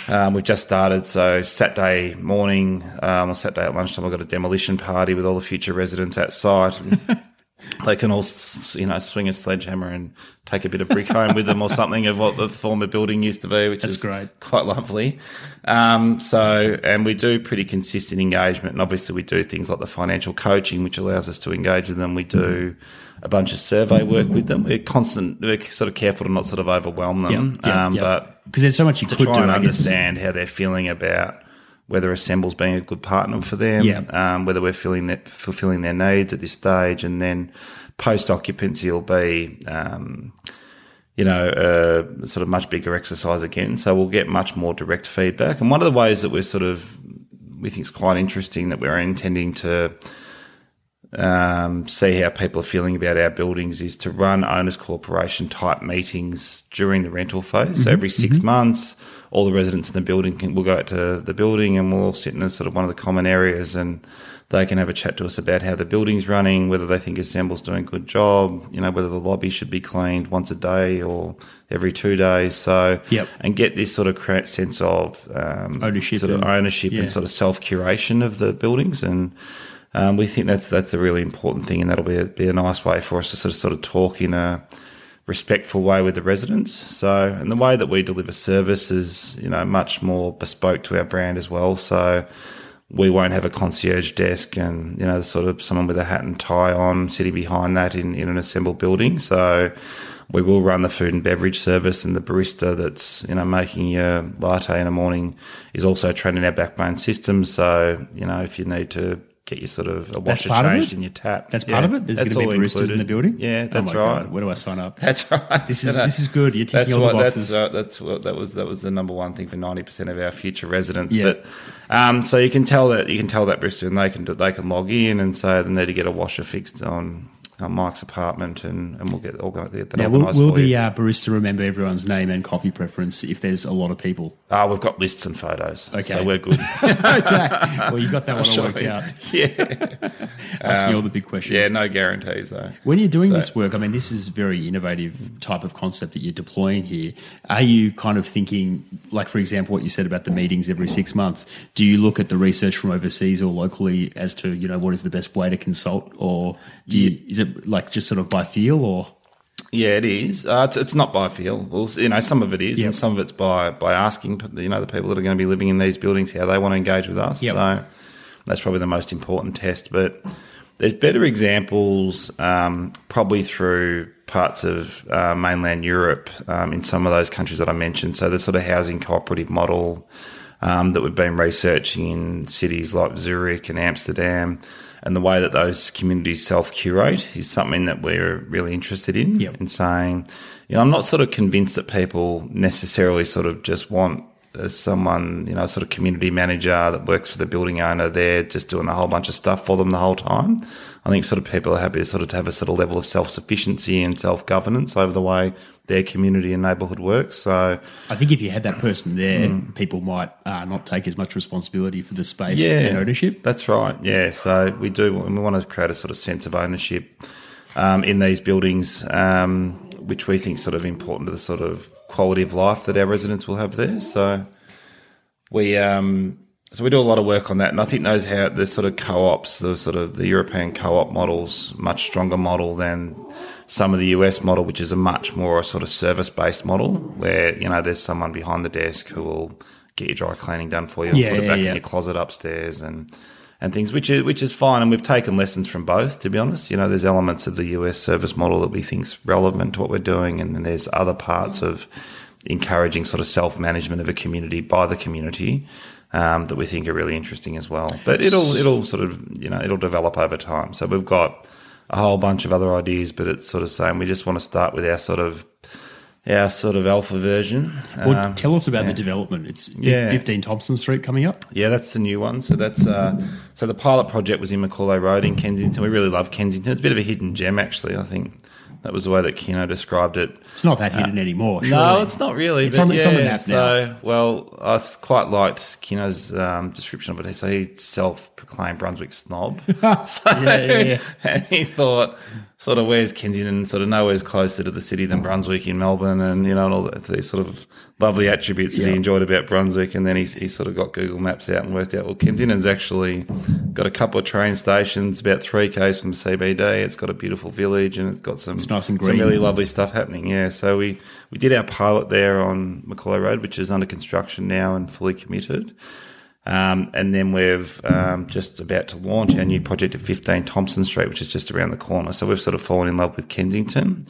um, we've just started. So Saturday morning um, or Saturday at lunchtime, I've got a demolition party with all the future residents at site. they can all, you know, swing a sledgehammer and take a bit of brick home with them or something of what the former building used to be, which
That's
is
great.
quite lovely. Um, so, and we do pretty consistent engagement, and obviously we do things like the financial coaching, which allows us to engage with them. We do a bunch of survey work with them. We're constant, we're sort of careful to not sort of overwhelm them, um, but
because there's so much you
to
could
try
do.
and understand how they're feeling about whether Assemble's being a good partner for them,
Yeah.
um, whether we're that, fulfilling their needs at this stage, and then post occupancy will be, um, you know, a sort of much bigger exercise again. So we'll get much more direct feedback. And one of the ways that we're sort of we think is quite interesting that we're intending to um, see how people are feeling about our buildings is to run owners corporation type meetings during the rental phase. So every 6 months all the residents in the building can, will go out to the building and we'll all sit in a sort of one of the common areas and they can have a chat to us about how the building's running, whether they think Assemble's doing a good job, you know, whether the lobby should be cleaned once a day or every two days. So,
Yep.
and get this sort of sense of um,
Ownership
sort of
and-
ownership
yeah.
and sort of self curation of the buildings and. Um, we think that's that's a really important thing, and that'll be a, be a nice way for us to sort of sort of talk in a respectful way with the residents. So, and the way that we deliver service is, you know, much more bespoke to our brand as well. So, we won't have a concierge desk and you know sort of someone with a hat and tie on sitting behind that in, in an assembled building. So we will run the food and beverage service and the barista that's you know making your latte in the morning is also trained in our backbone system. So you know if you need to get your sort of a
That's
washer
part of
changed in your tap,
That's
yeah,
part of it. There's going to be baristas in the building.
Yeah,
Oh
that's
my
right.
God, Where do I sign up?
That's right.
This is- this is good. You're ticking all the boxes.
That's, uh, that's what that was. That was the number one thing for ninety percent of our future residents.
Yeah.
But um, so you can tell that you can tell that Bristol, and they can do, they can log in and say they need to get a washer fixed on, on Mike's apartment, and, and we'll get all get that
Now, will,
organised
will
for
the uh, barista remember everyone's name and coffee preference if there's a lot of people?
Ah, we've got lists and photos,
Okay.
so we're good.
okay. Well, you got that one all
Sure.
worked out.
yeah,
Asking all the big questions.
yeah, no guarantees though.
When you're doing
So-
this work, I mean, this is very innovative type of concept that you're deploying here. Are you kind of thinking, like, for example, what you said about the meetings every six months? Do you look at the research from overseas or locally as to, you know, what is the best way to consult? Or do you, is it like just sort of by feel or?
Yeah, it is. Uh, it's, it's not by feel. Well, you know, some of it is,
Yep.
and some of it's by by asking, you know, the people that are going to be living in these buildings how they want to engage with us.
Yep.
So that's probably the most important test. But there's better examples, um, probably through parts of uh, mainland Europe, um, in some of those countries that I mentioned. So the sort of housing cooperative model um, that we've been researching in cities like Zurich and Amsterdam. And the way that those communities self curate is something that we're really interested in.
Yep.
In saying, you know, I'm not sort of convinced that people necessarily sort of just want as someone, you know, sort of community manager that works for the building owner there, just doing a whole bunch of stuff for them the whole time. I think sort of people are happy to sort of have a sort of level of self sufficiency and self governance over the way their community and neighbourhood works. So
I think if you had that person there,
Mm.
people might uh, not take as much responsibility for the space and ownership.
That's right. Yeah. So we do, and we want to create a sort of sense of ownership um, in these buildings, um, which we think is sort of important to the sort of quality of life that our residents will have there. So we, um, so we do a lot of work on that, and I think those how the sort of co-ops, the sort of the European co-op models, much stronger model than some of the US model, which is a much more sort of service-based model, where you know there's someone behind the desk who will get your dry cleaning done for you, and
Yeah,
put it
yeah,
back
yeah.
in your closet upstairs, and and things, which is which is fine, and we've taken lessons from both. To be honest, you know, there's elements of the US service model that we think's relevant to what we're doing, and then there's other parts of encouraging sort of self management of a community by the community um, that we think are really interesting as well. But it'll it'll sort of you know it'll develop over time. So we've got a whole bunch of other ideas, but it's sort of saying we just want to start with our sort of our sort of alpha version.
Well,
Um,
tell us about
yeah.
the development. It's
Yeah.
15 Thompson Street coming up.
Yeah, that's the new one. So that's uh, so the pilot project was in Macaulay Road in Kensington. We really love Kensington. It's a bit of a hidden gem, actually. I think that was the way that Quino described it.
It's not that hidden anymore.
No, it's not really.
It's on the- it's on the map
So, well, I quite liked Quino's um, description of it. So he self-proclaimed Brunswick snob. so,
Yeah, yeah, yeah.
And he thought, sort of, where's Kensington? Sort of nowhere's closer to the city than Brunswick in Melbourne, and you know, and all that, these sort of lovely attributes that
Yeah.
he enjoyed about Brunswick. And then he, he sort of got Google Maps out and worked out, well, Kensington's actually got a couple of train stations about three k's from CBD. It's got a beautiful village, and it's got some
It's nice and
some really lovely stuff happening. Yeah, so we we did our pilot there on Macaulay Road, which is under construction now and fully committed. Um, and then we've um, just about to launch our new project at 15 Thompson Street, which is just around the corner. So we've sort of fallen in love with Kensington.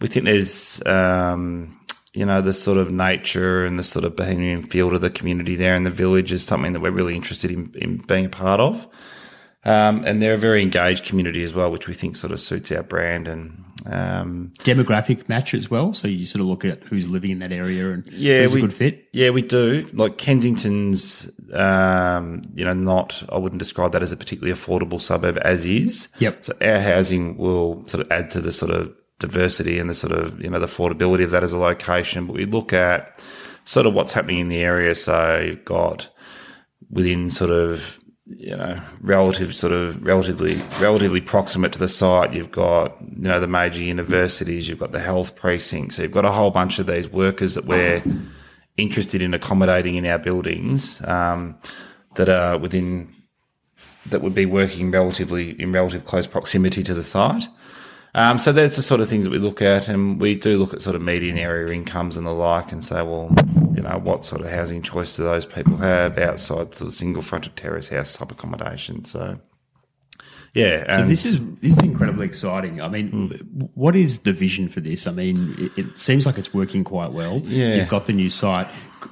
We think there's, um, you know, the sort of nature and the sort of bohemian feel to the community there and the village is something that we're really interested in, in being a part of. Um, and they're a very engaged community as well, which we think sort of suits our brand and um,
demographic match as well. So you sort of look at who's living in that area and
yeah,
who's
we,
a good fit.
Yeah, we do. Like Kensington's, um, you know, not. I wouldn't describe that as a particularly affordable suburb as is.
Yep.
So our housing will sort of add to the sort of diversity and the sort of you know the affordability of that as a location. But we look at sort of what's happening in the area. So you've got within sort of you know relative sort of relatively relatively proximate to the site. You've got you know the major universities. You've got the health precinct. So you've got a whole bunch of these workers that we're interested in accommodating in our buildings um, that are within that would be working relatively in relative close proximity to the site. Um, so that's the sort of things that we look at, and we do look at sort of median area incomes and the like, and say, well, you know, what sort of housing choice do those people have outside the single fronted terrace house type accommodation? So, yeah.
So this is this is incredibly exciting. I mean, what is the vision for this? I mean, it, it seems like it's working quite well.
Yeah.
you've got the new site.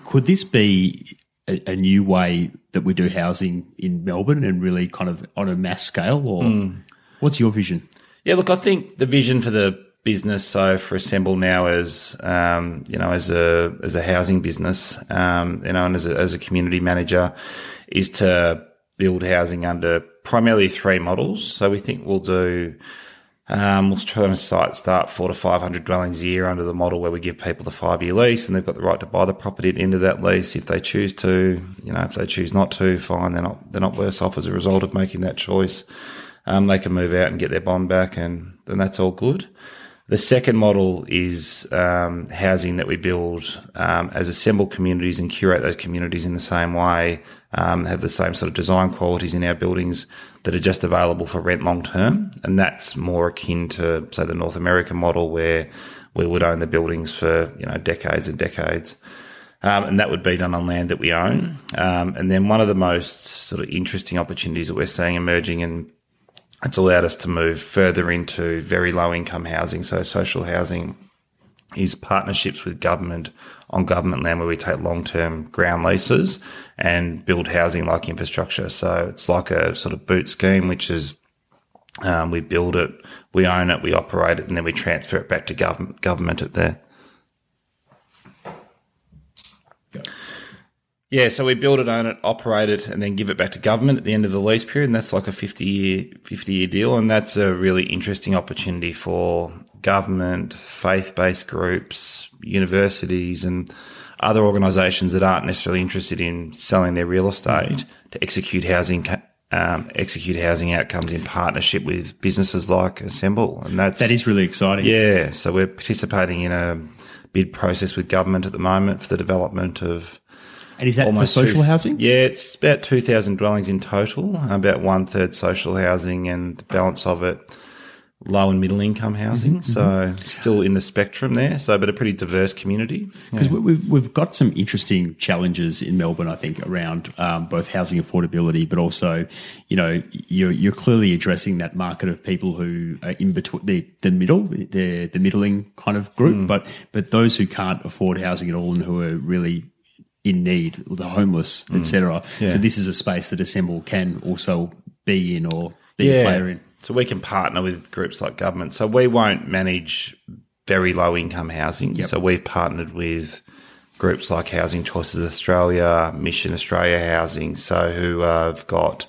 Could this be a, a new way that we do housing in Melbourne and really kind of on a mass scale? Or what's your vision?
Yeah, look, I think the vision for the business, so for Assemble now as um, you know, as a as a housing business, um, you know, and as a, as a community manager, is to build housing under primarily three models. So we think we'll do. Um, we'll try to site start four to five hundred dwellings a year under the model where we give people the five year lease, and they've got the right to buy the property at the end of that lease if they choose to. You know, if they choose not to, fine. They're not they're not worse off as a result of making that choice um, they can move out and get their bond back, and then that's all good. The second model is um, housing that we build um, as assembled communities and curate those communities in the same way, um, have the same sort of design qualities in our buildings that are just available for rent long term. And that's more akin to, say, the North American model where we would own the buildings for, you know, decades and decades. Um, and that would be done on land that we own. Um, and then one of the most sort of interesting opportunities that we're seeing emerging and it's allowed us to move further into very low income housing. So social housing is partnerships with government on government land where we take long term ground leases and build housing like infrastructure. So it's like a sort of BOOT scheme, which is um, we build it, we own it, we operate it, and then we transfer it back to government government at there. Yeah, so we build it, own it, operate it, and then give it back to government at the end of the lease period. And that's like a 50 year, 50 year deal. And that's a really interesting opportunity for government, faith based groups, universities, and other organisations that aren't necessarily interested in selling their real estate to execute housing. Um, execute housing outcomes in partnership with businesses like Assemble, and that's
That is really exciting.
yeah. So we're participating in a bid process with government at the moment for the development of
And is that for social housing?
Yeah, it's about 2,000 dwellings in total, about one third social housing and the balance of it low and middle income housing. Mm-hmm, so mm-hmm. still in the spectrum there. So, but a pretty diverse community.
Because we've we've got some interesting challenges in Melbourne, I think, around um, both housing affordability, but also, you know, you're you're clearly addressing that market of people who are in between the the middle, the the middling kind of group, mm. but but those who can't afford housing at all and who are really in need, the homeless, etc. Mm. So this is a space that Assemble can also be in or be a player in.
So we can partner with groups like government. So we won't manage very low income housing. So we've partnered with groups like Housing Choices Australia, Mission Australia Housing, so who have got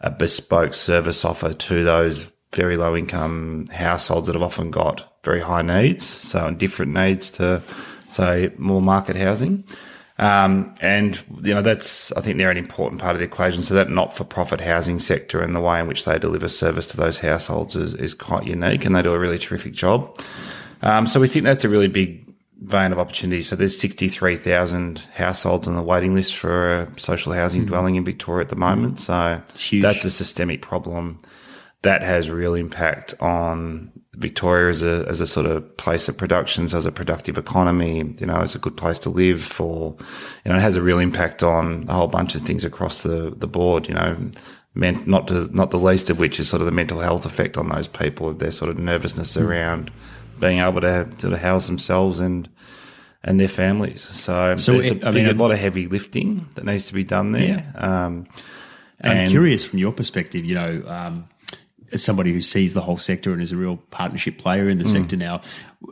a bespoke service offer to those very low income households that have often got very high needs, so different needs to say more market housing. Um, and you know that's I think they're an important part of the equation. So that not-for-profit housing sector and the way in which they deliver service to those households is, is quite unique, and they do a really terrific job. Um, so we think that's a really big vein of opportunity. So there's 63,000 households on the waiting list for a social housing dwelling in Victoria at the moment. So that's a systemic problem that has real impact on Victoria as a as a sort of place of productions, as a productive economy, you know, as a good place to live for, you know, it has a real impact on a whole bunch of things across the, the board, you know, meant not to, not the least of which is sort of the mental health effect on those people, of their sort of nervousness around being able to to house themselves and and their families. So,
So
there's
it-
a
I mean,
a lot of heavy lifting that needs to be done there. Um,
I'm
and-
curious from your perspective, you know, um, as somebody who sees the whole sector and is a real partnership player in the sector now,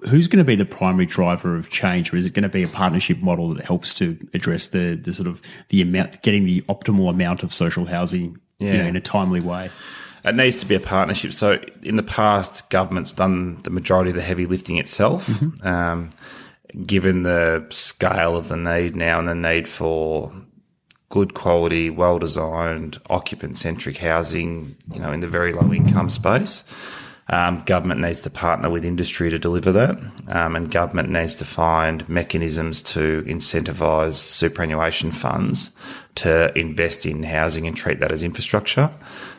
who's going to be the primary driver of change, or is it going to be a partnership model that helps to address the the sort of the amount, getting the optimal amount of social housing, you know, in a timely way?
It needs to be a partnership. So in the past, government's done the majority of the heavy lifting itself. Um, given the scale of the need now and the need for good quality, well designed, occupant centric housing, you know, in the very low income space. Um, government needs to partner with industry to deliver that, um, and government needs to find mechanisms to incentivise superannuation funds to invest in housing and treat that as infrastructure.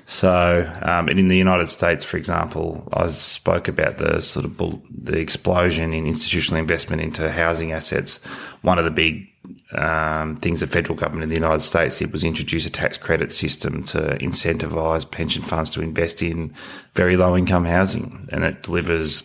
So, um, and in the United States, for example, I spoke about the sort of bull, the explosion in institutional investment into housing assets. One of the big um, things the federal government in the United States did was introduce a tax credit system to incentivise pension funds to invest in very low income housing, and it delivers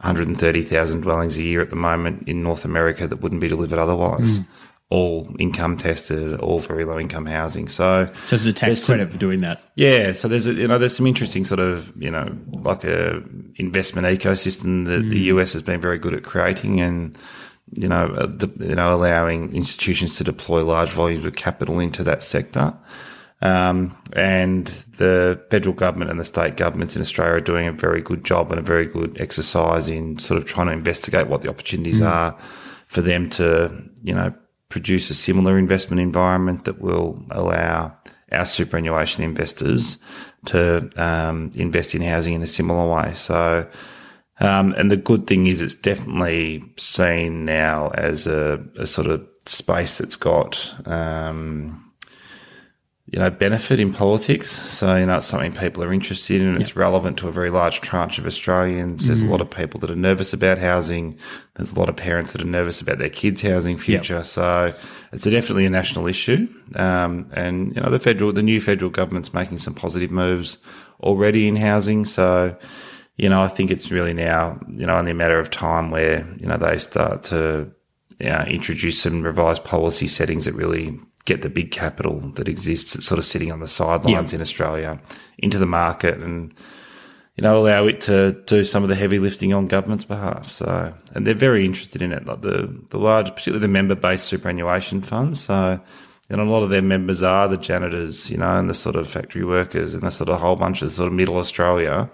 130,000 dwellings a year at the moment in North America that wouldn't be delivered otherwise. Mm. All income tested, all very low income housing. So,
so there's a tax credit some, for doing that.
Yeah, so there's a, you know there's some interesting sort of you know like a investment ecosystem that mm. the US has been very good at creating, and you know, uh, you know, allowing institutions to deploy large volumes of capital into that sector. Um, and the federal government and the state governments in Australia are doing a very good job and a very good exercise in sort of trying to investigate what the opportunities mm. are for them to, you know, produce a similar investment environment that will allow our superannuation investors to um, invest in housing in a similar way. So, um, and the good thing is it's definitely seen now as a, a sort of space that's got, um, you know, benefit in politics. So, you know, it's something people are interested in. and It's relevant to a very large tranche of Australians. There's mm-hmm. a lot of people that are nervous about housing. There's a lot of parents that are nervous about their kids' housing future. Yep. So it's a definitely a national issue. Um, and, you know, the federal, the new federal government's making some positive moves already in housing. So, you know, I think it's really now, you know, only a matter of time where, you know, they start to you know, introduce some revised policy settings that really get the big capital that exists that's sort of sitting on the sidelines yeah. in Australia into the market and, you know, allow it to do some of the heavy lifting on government's behalf. So, and they're very interested in it, like the, the large, particularly the member based superannuation funds. So, and a lot of their members are the janitors, you know, and the sort of factory workers and the sort of whole bunch of sort of middle Australia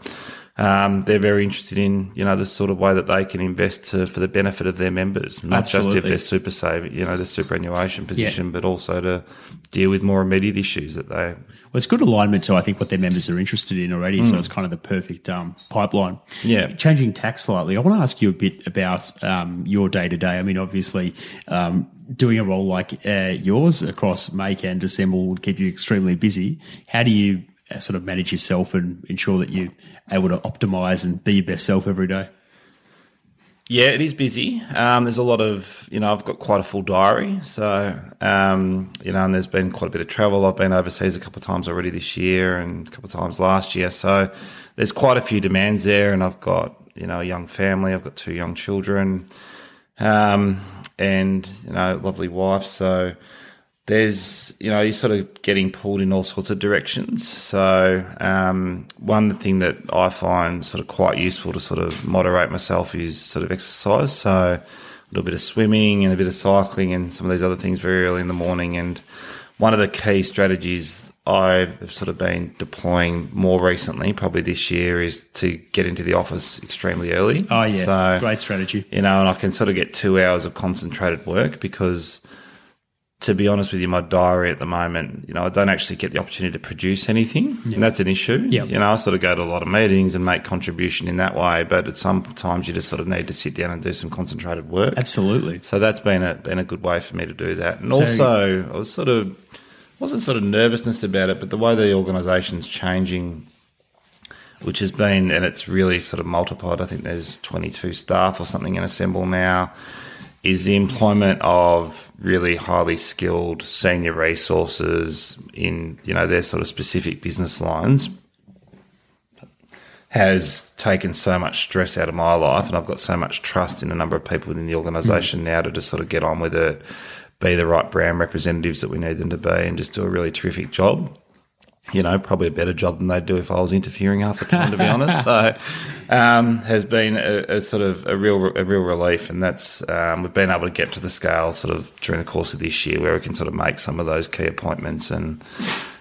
um, they're very interested in you know the sort of way that they can invest to, for the benefit of their members, not Absolutely. just if they're super saving, you know, the superannuation position, yeah. but also to deal with more immediate issues that they.
Well, it's good alignment to I think what their members are interested in already, mm. so it's kind of the perfect um, pipeline.
Yeah,
changing tack slightly. I want to ask you a bit about um, your day to day. I mean, obviously. Um, doing a role like uh, yours across Make and Assemble would keep you extremely busy. How do you sort of manage yourself and ensure that you're able to optimize and be your best self every day?
Yeah, it is busy. Um, there's a lot of, you know, I've got quite a full diary. So, um, you know, and there's been quite a bit of travel. I've been overseas a couple of times already this year and a couple of times last year. So there's quite a few demands there. And I've got, you know, a young family. I've got two young children um, and, you know, lovely wife. So, there's you know you're sort of getting pulled in all sorts of directions. So um, one thing that I find sort of quite useful to sort of moderate myself is sort of exercise. So a little bit of swimming and a bit of cycling and some of these other things very early in the morning. And one of the key strategies I've sort of been deploying more recently, probably this year, is to get into the office extremely early.
Oh yeah, so, great strategy.
You know, and I can sort of get two hours of concentrated work because to be honest with you, my diary at the moment, you know, I don't actually get the opportunity to produce anything, yeah. and that's an issue.
Yeah.
You know, I sort of go to a lot of meetings and make contribution in that way, but at some times you just sort of need to sit down and do some concentrated work.
Absolutely.
So that's been a been a good way for me to do that, and so, also I was sort of wasn't sort of nervousness about it, but the way the organisation's changing. Which has been, and it's really sort of multiplied. I think there's 22 staff or something in Assemble now is the employment of really highly skilled senior resources in you know their sort of specific business lines has taken so much stress out of my life and I've got so much trust in a number of people within the organisation mm. now to just sort of get on with it, be the right brand representatives that we need them to be and just do a really terrific job you know, probably a better job than they'd do if I was interfering half the time, to be honest. So, um, has been a, a, sort of a real a real relief, and that's um, we've been able to get to the scale sort of during the course of this year where we can sort of make some of those key appointments, and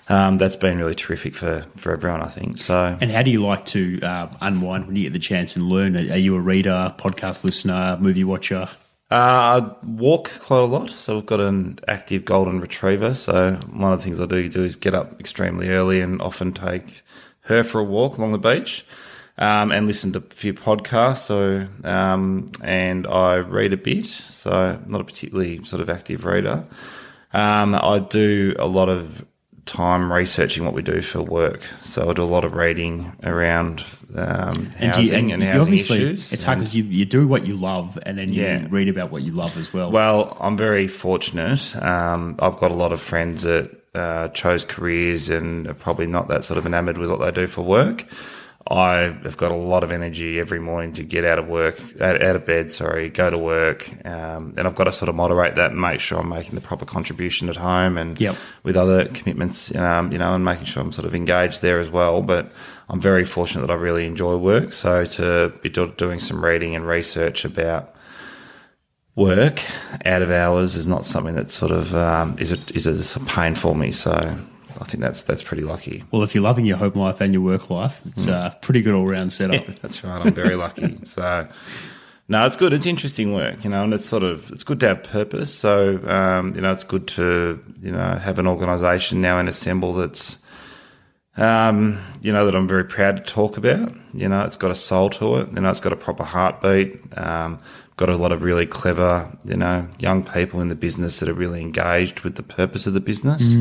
um, that's been really terrific for for everyone, I think. So,
and how do you like to uh, unwind when you get the chance and learn? Are you a reader, podcast listener, movie watcher?
Uh, I walk quite a lot, so we've got an active golden retriever. So one of the things I do do is get up extremely early and often take her for a walk along the beach, um, and listen to a few podcasts. So um, and I read a bit. So not a particularly sort of active reader. Um, I do a lot of time researching what we do for work. So I do a lot of reading around um,
And, do you-
housing
and
and, housing
obviously,
issues.
it's hard because you, you do what you love and then you
Yeah.
read about what you love as well.
Well, I'm very fortunate. Um, I've got a lot of friends that uh, chose careers and are probably not that sort of enamored with what they do for work. I have got a lot of energy every morning to get out of work, out, out of bed, sorry, go to work. Um, and I've got to sort of moderate that and make sure I'm making the proper contribution at home and
Yep.
with other commitments, um, you know, and making sure I'm sort of engaged there as well. But I'm very fortunate that I really enjoy work. So to be do- doing some reading and research about work out of hours is not something that sort of um, is a, is a pain for me. So I think that's that's pretty lucky.
well, if you're loving your home life and your work life, it's a pretty good all round setup.
That's right. I'm very lucky. So no, it's good. It's interesting work, you know, and it's sort of it's good to have purpose. So um, you know, it's good to you know have an organisation now and Assemble that's um, you know that I'm very proud to talk about. You know, it's got a soul to it. You know, it's got a proper heartbeat. Um, got a lot of really clever, you know, young people in the business that are really engaged with the purpose of the business.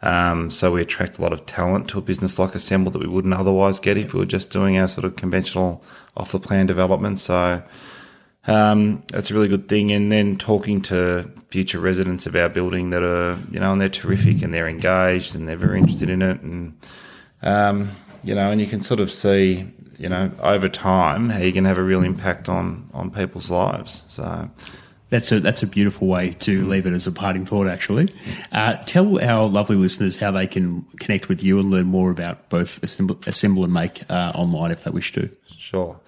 Um, so we attract a lot of talent to a business like Assemble that we wouldn't otherwise get if we were just doing our sort of conventional off the plan development. So um, that's a really good thing. And then talking to future residents of our building that are, you know, and they're terrific and they're engaged and they're very interested in it. And, um, you know, and you can sort of see, you know, over time how you can have a real impact on, on people's lives. So,
That's a that's a beautiful way to leave it as a parting thought. Actually, uh, tell our lovely listeners how they can connect with you and learn more about both assemble, assemble and make uh, online if they wish to.
Sure.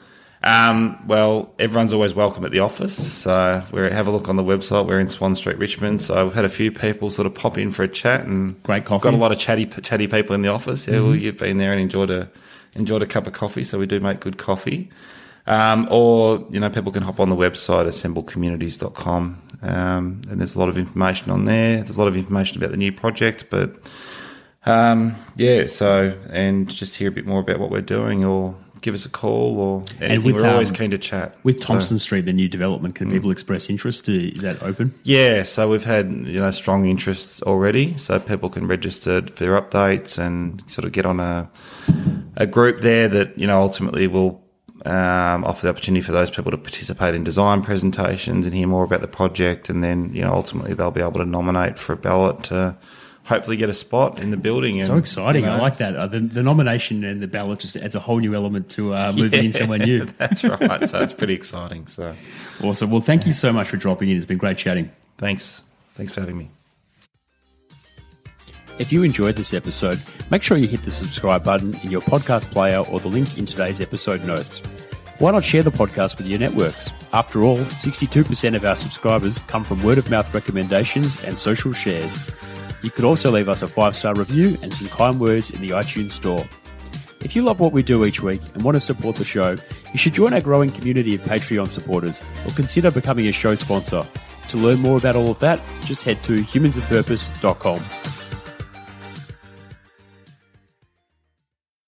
Um, well, everyone's always welcome at the office. So we have a look on the website. We're in Swan Street, Richmond. So we've had a few people sort of pop in for a chat and
Great coffee.
Got a lot of chatty chatty people in the office. Yeah, well, you've been there and enjoyed a enjoyed a cup of coffee. So we do make good coffee. Um, or you know, people can hop on the website assemblecommunities.com, um, and there's a lot of information on there. There's a lot of information about the new project, but um, yeah. So and just hear a bit more about what we're doing, or give us a call, or anything.
with,
we're always
um,
keen to chat
With
So-
Thompson Street, the new development, can people express interest? Is that open?
Yeah, so we've had you know strong interests already, so people can register for their updates and sort of get on a a group there that you know ultimately will um, offer the opportunity for those people to participate in design presentations and hear more about the project, and then you know ultimately they'll be able to nominate for a ballot to hopefully get a spot in the building.
So exciting!
you
I like that. Uh, the, the nomination and the ballot just adds a whole new element to uh, moving in somewhere new.
That's right. So it's pretty exciting. So
Awesome. Well, thank you so much for dropping in. It's been great chatting.
thanks, thanks for having me.
If you enjoyed this episode, make sure you hit the subscribe button in your podcast player or the link in today's episode notes. Why not share the podcast with your networks? After all, 62% of our subscribers come from word of mouth recommendations and social shares. You could also leave us a five star review and some kind words in the iTunes store. If you love what we do each week and want to support the show, you should join our growing community of Patreon supporters or consider becoming a show sponsor. To learn more about all of that, just head to humansofpurpose.com.